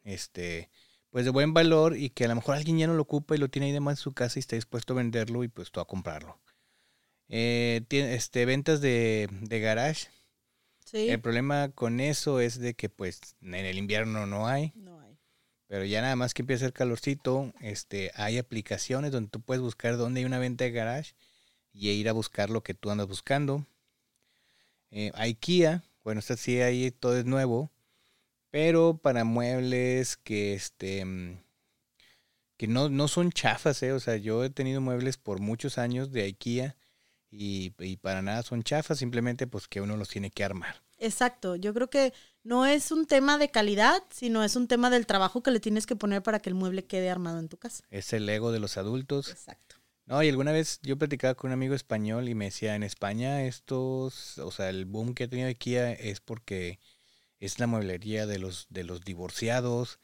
Speaker 1: este, pues de buen valor y que a lo mejor alguien ya no lo ocupa y lo tiene ahí de más en su casa y está dispuesto a venderlo y pues tú a comprarlo. Eh, tiene, este, ventas de, de garage.
Speaker 2: Sí.
Speaker 1: El problema con eso es de que pues en el invierno no hay.
Speaker 2: No hay.
Speaker 1: Pero ya nada más que empieza el calorcito, este, hay aplicaciones donde tú puedes buscar dónde hay una venta de garage y ir a buscar lo que tú andas buscando. Eh, IKEA, bueno, esta sí ahí todo es nuevo, pero para muebles que este mm, que no, no son chafas, eh, o sea, yo he tenido muebles por muchos años de IKEA y, y para nada son chafas, simplemente pues que uno los tiene que armar.
Speaker 2: Exacto, yo creo que no es un tema de calidad, sino es un tema del trabajo que le tienes que poner para que el mueble quede armado en tu casa.
Speaker 1: Es el ego de los adultos.
Speaker 2: Exacto.
Speaker 1: No, y alguna vez yo platicaba con un amigo español y me decía, en España estos, o sea, el boom que ha tenido IKEA es porque es la mueblería de los, de los divorciados,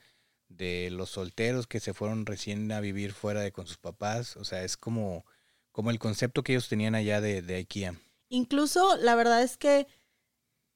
Speaker 1: de los solteros que se fueron recién a vivir fuera de con sus papás. O sea, es como, como el concepto que ellos tenían allá de, de IKEA.
Speaker 2: Incluso, la verdad es que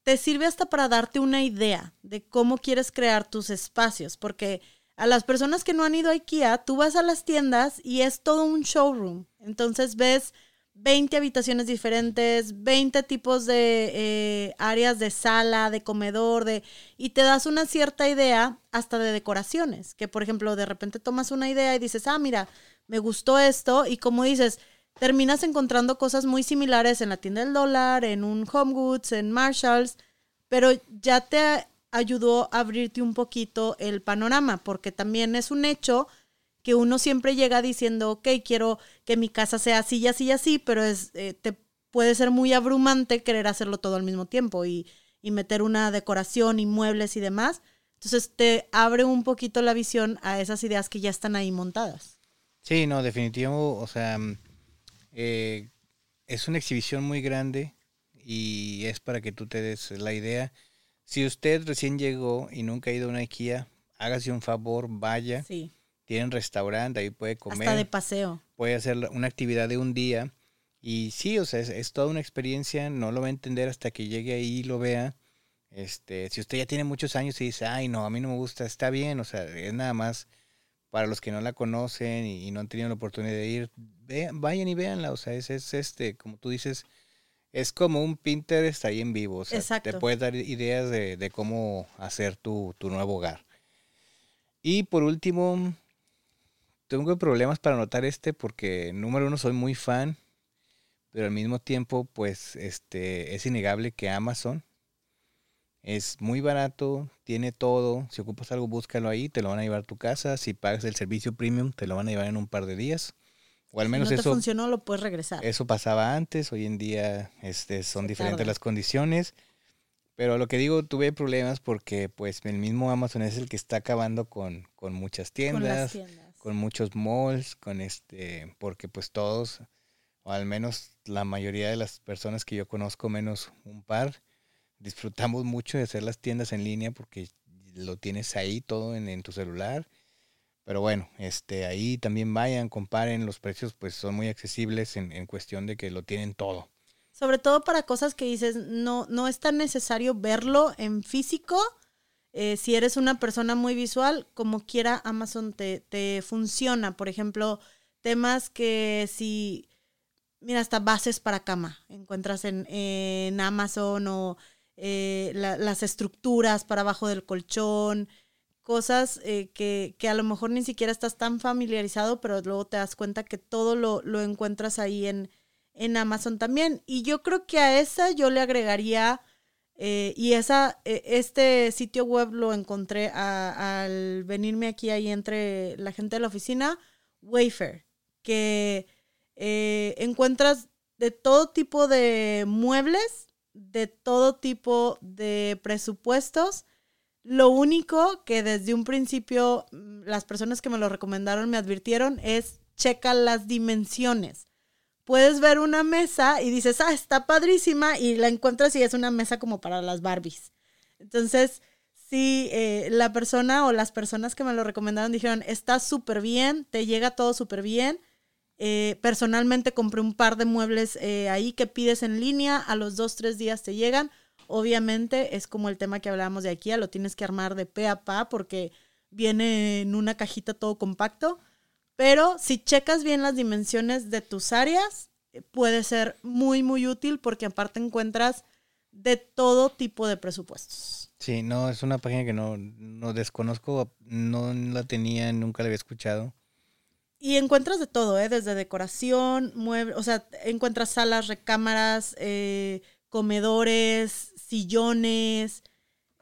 Speaker 2: te sirve hasta para darte una idea de cómo quieres crear tus espacios, porque a las personas que no han ido a IKEA, tú vas a las tiendas y es todo un showroom. Entonces ves 20 habitaciones diferentes, 20 tipos de eh, áreas de sala, de comedor, de y te das una cierta idea hasta de decoraciones, que por ejemplo de repente tomas una idea y dices, ah, mira, me gustó esto y como dices, terminas encontrando cosas muy similares en la tienda del dólar, en un Home Goods, en Marshalls, pero ya te ayudó a abrirte un poquito el panorama, porque también es un hecho que uno siempre llega diciendo, ok, quiero que mi casa sea así y así y así, pero es, eh, te puede ser muy abrumante querer hacerlo todo al mismo tiempo y, y meter una decoración y muebles y demás. Entonces te abre un poquito la visión a esas ideas que ya están ahí montadas.
Speaker 1: Sí, no, definitivo, o sea, eh, es una exhibición muy grande y es para que tú te des la idea. Si usted recién llegó y nunca ha ido a una IKEA, hágase un favor, vaya.
Speaker 2: Sí.
Speaker 1: Tienen restaurante, ahí puede comer.
Speaker 2: Hasta de paseo.
Speaker 1: Puede hacer una actividad de un día. Y sí, o sea, es, es, toda una experiencia, no lo va a entender hasta que llegue ahí y lo vea. Este, si usted ya tiene muchos años y dice, ay, no, a mí no me gusta, está bien, o sea, es nada más para los que no la conocen y, y no han tenido la oportunidad de ir, vean, vayan y véanla, o sea, es, es este, como tú dices, es como un Pinterest ahí en vivo, o sea,
Speaker 2: Exacto.
Speaker 1: te puedes dar ideas de, de cómo hacer tu, tu, nuevo hogar. Y por último, tengo problemas para anotar este porque, número uno, soy muy fan, pero al mismo tiempo, pues, este, es innegable que Amazon es muy barato, tiene todo. Si ocupas algo, búscalo ahí, te lo van a llevar a tu casa. Si pagas el servicio premium, te lo van a llevar en un par de días. O al menos
Speaker 2: si no te
Speaker 1: eso.
Speaker 2: funcionó, lo puedes regresar.
Speaker 1: Eso pasaba antes, hoy en día este, son diferentes tarda. las condiciones. Pero lo que digo, tuve problemas porque pues el mismo Amazon es el que está acabando con, con muchas tiendas, con,
Speaker 2: tiendas.
Speaker 1: con muchos malls, con este, porque pues todos, o al menos la mayoría de las personas que yo conozco, menos un par, disfrutamos mucho de hacer las tiendas en línea porque lo tienes ahí todo en, en, tu celular. Pero bueno, este, ahí también vayan, comparen, los precios pues son muy accesibles en, en cuestión de que lo tienen todo.
Speaker 2: Sobre todo para cosas que dices, no, no es tan necesario verlo en físico. Eh, si eres una persona muy visual, como quiera, Amazon te, te funciona. Por ejemplo, temas que si, mira, hasta bases para cama encuentras en, en Amazon o eh, la, las estructuras para abajo del colchón, cosas eh, que, que, a lo mejor ni siquiera estás tan familiarizado, pero luego te das cuenta que todo lo, lo encuentras ahí en, en, Amazon también. Y yo creo que a esa yo le agregaría, eh, y esa, eh, este sitio web lo encontré a, al venirme aquí ahí entre la gente de la oficina, Wayfair, que encuentras de todo tipo de muebles de todo tipo de presupuestos. Lo único que desde un principio mm, las personas que me lo recomendaron me advirtieron es checa las dimensiones. Puedes ver una mesa y dices, ah, está padrísima y la encuentras y es una mesa como para las Barbies. Entonces, si eh, la persona o las personas que me lo recomendaron dijeron, está súper bien, te llega todo súper bien, eh, personalmente compré un par de muebles eh, ahí que pides en línea, a los dos, tres días te llegan. Obviamente es como el tema que hablábamos de aquí, lo tienes que armar de pe a pa porque viene en una cajita todo compacto. Pero si checas bien las dimensiones de tus áreas, eh, puede ser muy, muy útil porque aparte encuentras de todo tipo de presupuestos.
Speaker 1: Sí, no, es una página que no, no desconozco, no la tenía, nunca la había escuchado.
Speaker 2: Y encuentras de todo, ¿eh? Desde decoración, muebles, o sea, encuentras salas, recámaras, eh, comedores, sillones,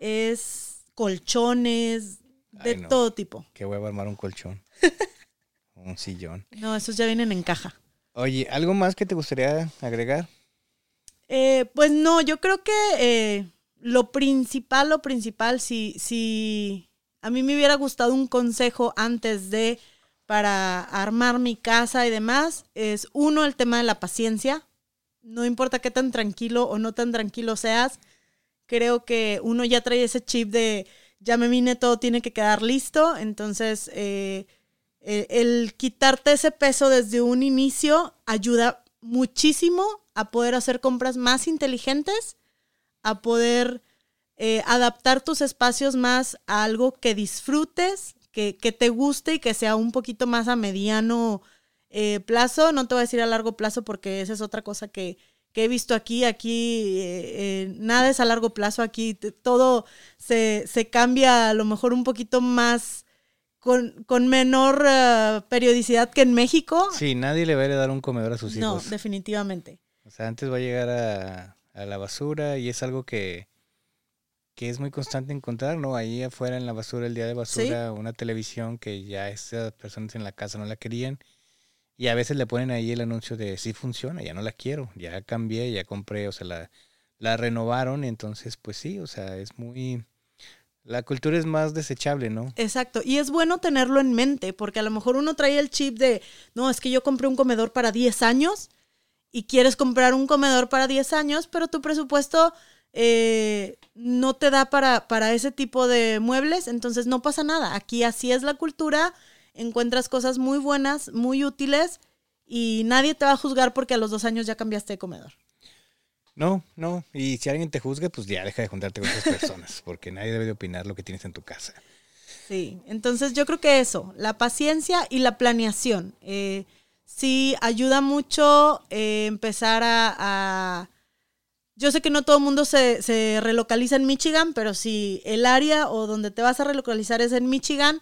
Speaker 2: es colchones, de
Speaker 1: Ay, no.
Speaker 2: todo tipo.
Speaker 1: Que voy a armar un colchón. un sillón.
Speaker 2: No, esos ya vienen en caja.
Speaker 1: Oye, ¿algo más que te gustaría agregar?
Speaker 2: Eh, pues no, yo creo que eh, lo principal, lo principal, si, si a mí me hubiera gustado un consejo antes de para armar mi casa y demás, es uno, el tema de la paciencia. No importa qué tan tranquilo o no tan tranquilo seas, creo que uno ya trae ese chip de ya me vine, todo tiene que quedar listo. Entonces, eh, el quitarte ese peso desde un inicio ayuda muchísimo a poder hacer compras más inteligentes, a poder eh, adaptar tus espacios más a algo que disfrutes, que, te guste y que sea un poquito más a mediano eh, plazo. No te voy a decir a largo plazo porque esa es otra cosa que, he visto aquí. Aquí eh, nada es a largo plazo, aquí todo se, se cambia a lo mejor un poquito más con, menor eh, periodicidad que en México.
Speaker 1: Sí, nadie le va a dar un comedor a sus hijos.
Speaker 2: No, definitivamente.
Speaker 1: O sea, antes va a llegar a, la basura y es algo que, que es muy constante encontrar, ¿no? Ahí afuera en la basura, el día de basura, una televisión que ya esas personas en la casa no la querían. Y a veces le ponen ahí el anuncio de sí funciona, ya no la quiero, ya cambié, ya compré, o sea, la, la renovaron, entonces pues sí, o sea, es muy la cultura es más desechable, ¿no?
Speaker 2: Exacto. Y es bueno tenerlo en mente, porque a lo mejor uno trae el chip de, no, es que yo compré un comedor para 10 años y quieres comprar un comedor para 10 años, pero tu presupuesto eh, no te da para, para ese tipo de muebles, entonces no pasa nada. Aquí así es la cultura, encuentras cosas muy buenas, muy útiles y nadie te va a juzgar porque a los dos años ya cambiaste de comedor.
Speaker 1: No, no. Y si alguien te juzga, pues ya deja de juntarte con esas personas, porque nadie debe de opinar lo que tienes en tu casa.
Speaker 2: Sí, entonces yo creo que eso, la paciencia y la planeación. Eh, sí, ayuda mucho eh, empezar a, Yo sé que no todo el mundo se, se relocaliza en Michigan, pero si el área o donde te vas a relocalizar es en Michigan,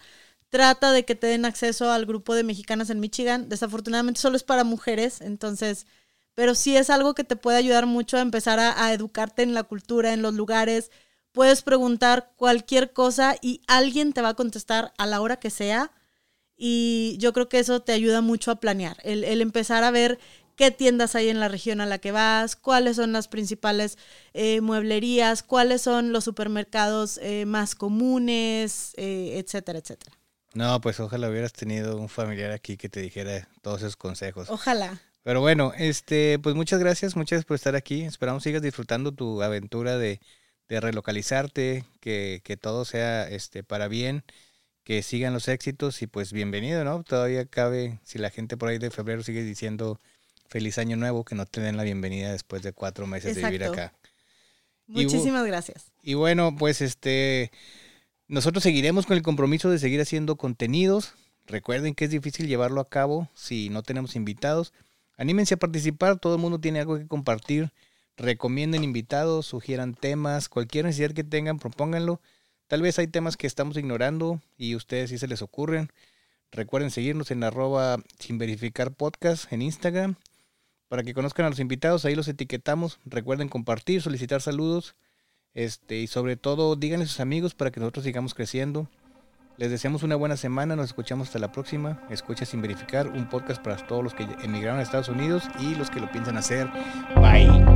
Speaker 2: trata de que te den acceso al grupo de mexicanas en Michigan. Desafortunadamente solo es para mujeres, entonces pero sí es algo que te puede ayudar mucho a empezar a, educarte en la cultura, en los lugares. Puedes preguntar cualquier cosa y alguien te va a contestar a la hora que sea. Y yo creo que eso te ayuda mucho a planear, el, empezar a ver qué tiendas hay en la región a la que vas, cuáles son las principales eh, mueblerías, cuáles son los supermercados eh, más comunes, eh, etcétera, etcétera.
Speaker 1: No, pues ojalá hubieras tenido un familiar aquí que te dijera todos esos consejos.
Speaker 2: Ojalá.
Speaker 1: Pero bueno, este, pues muchas gracias, muchas gracias por estar aquí. Esperamos sigas disfrutando tu aventura de, relocalizarte, que, todo sea este para bien, que sigan los éxitos y pues bienvenido, ¿no? Todavía cabe, si la gente por ahí de febrero sigue diciendo feliz año nuevo, que no te den la bienvenida después de cuatro meses de vivir acá.
Speaker 2: Muchísimas gracias.
Speaker 1: Y bueno, pues este, nosotros seguiremos con el compromiso de seguir haciendo contenidos. Recuerden que es difícil llevarlo a cabo si no tenemos invitados Anímense a participar, todo el mundo tiene algo que compartir. Recomienden invitados, sugieran temas, cualquier necesidad que tengan, propónganlo. Tal vez hay temas que estamos ignorando y ustedes sí se les ocurren. Recuerden seguirnos en arroba sin verificar podcast en Instagram para que conozcan a los invitados. Ahí los etiquetamos. Recuerden compartir, solicitar saludos. Este, y sobre todo, díganle a sus amigos para que nosotros sigamos creciendo. Les deseamos una buena semana, nos escuchamos hasta la próxima. Escucha sin verificar, un podcast para todos los que emigraron a Estados Unidos y los que lo piensan hacer. Bye.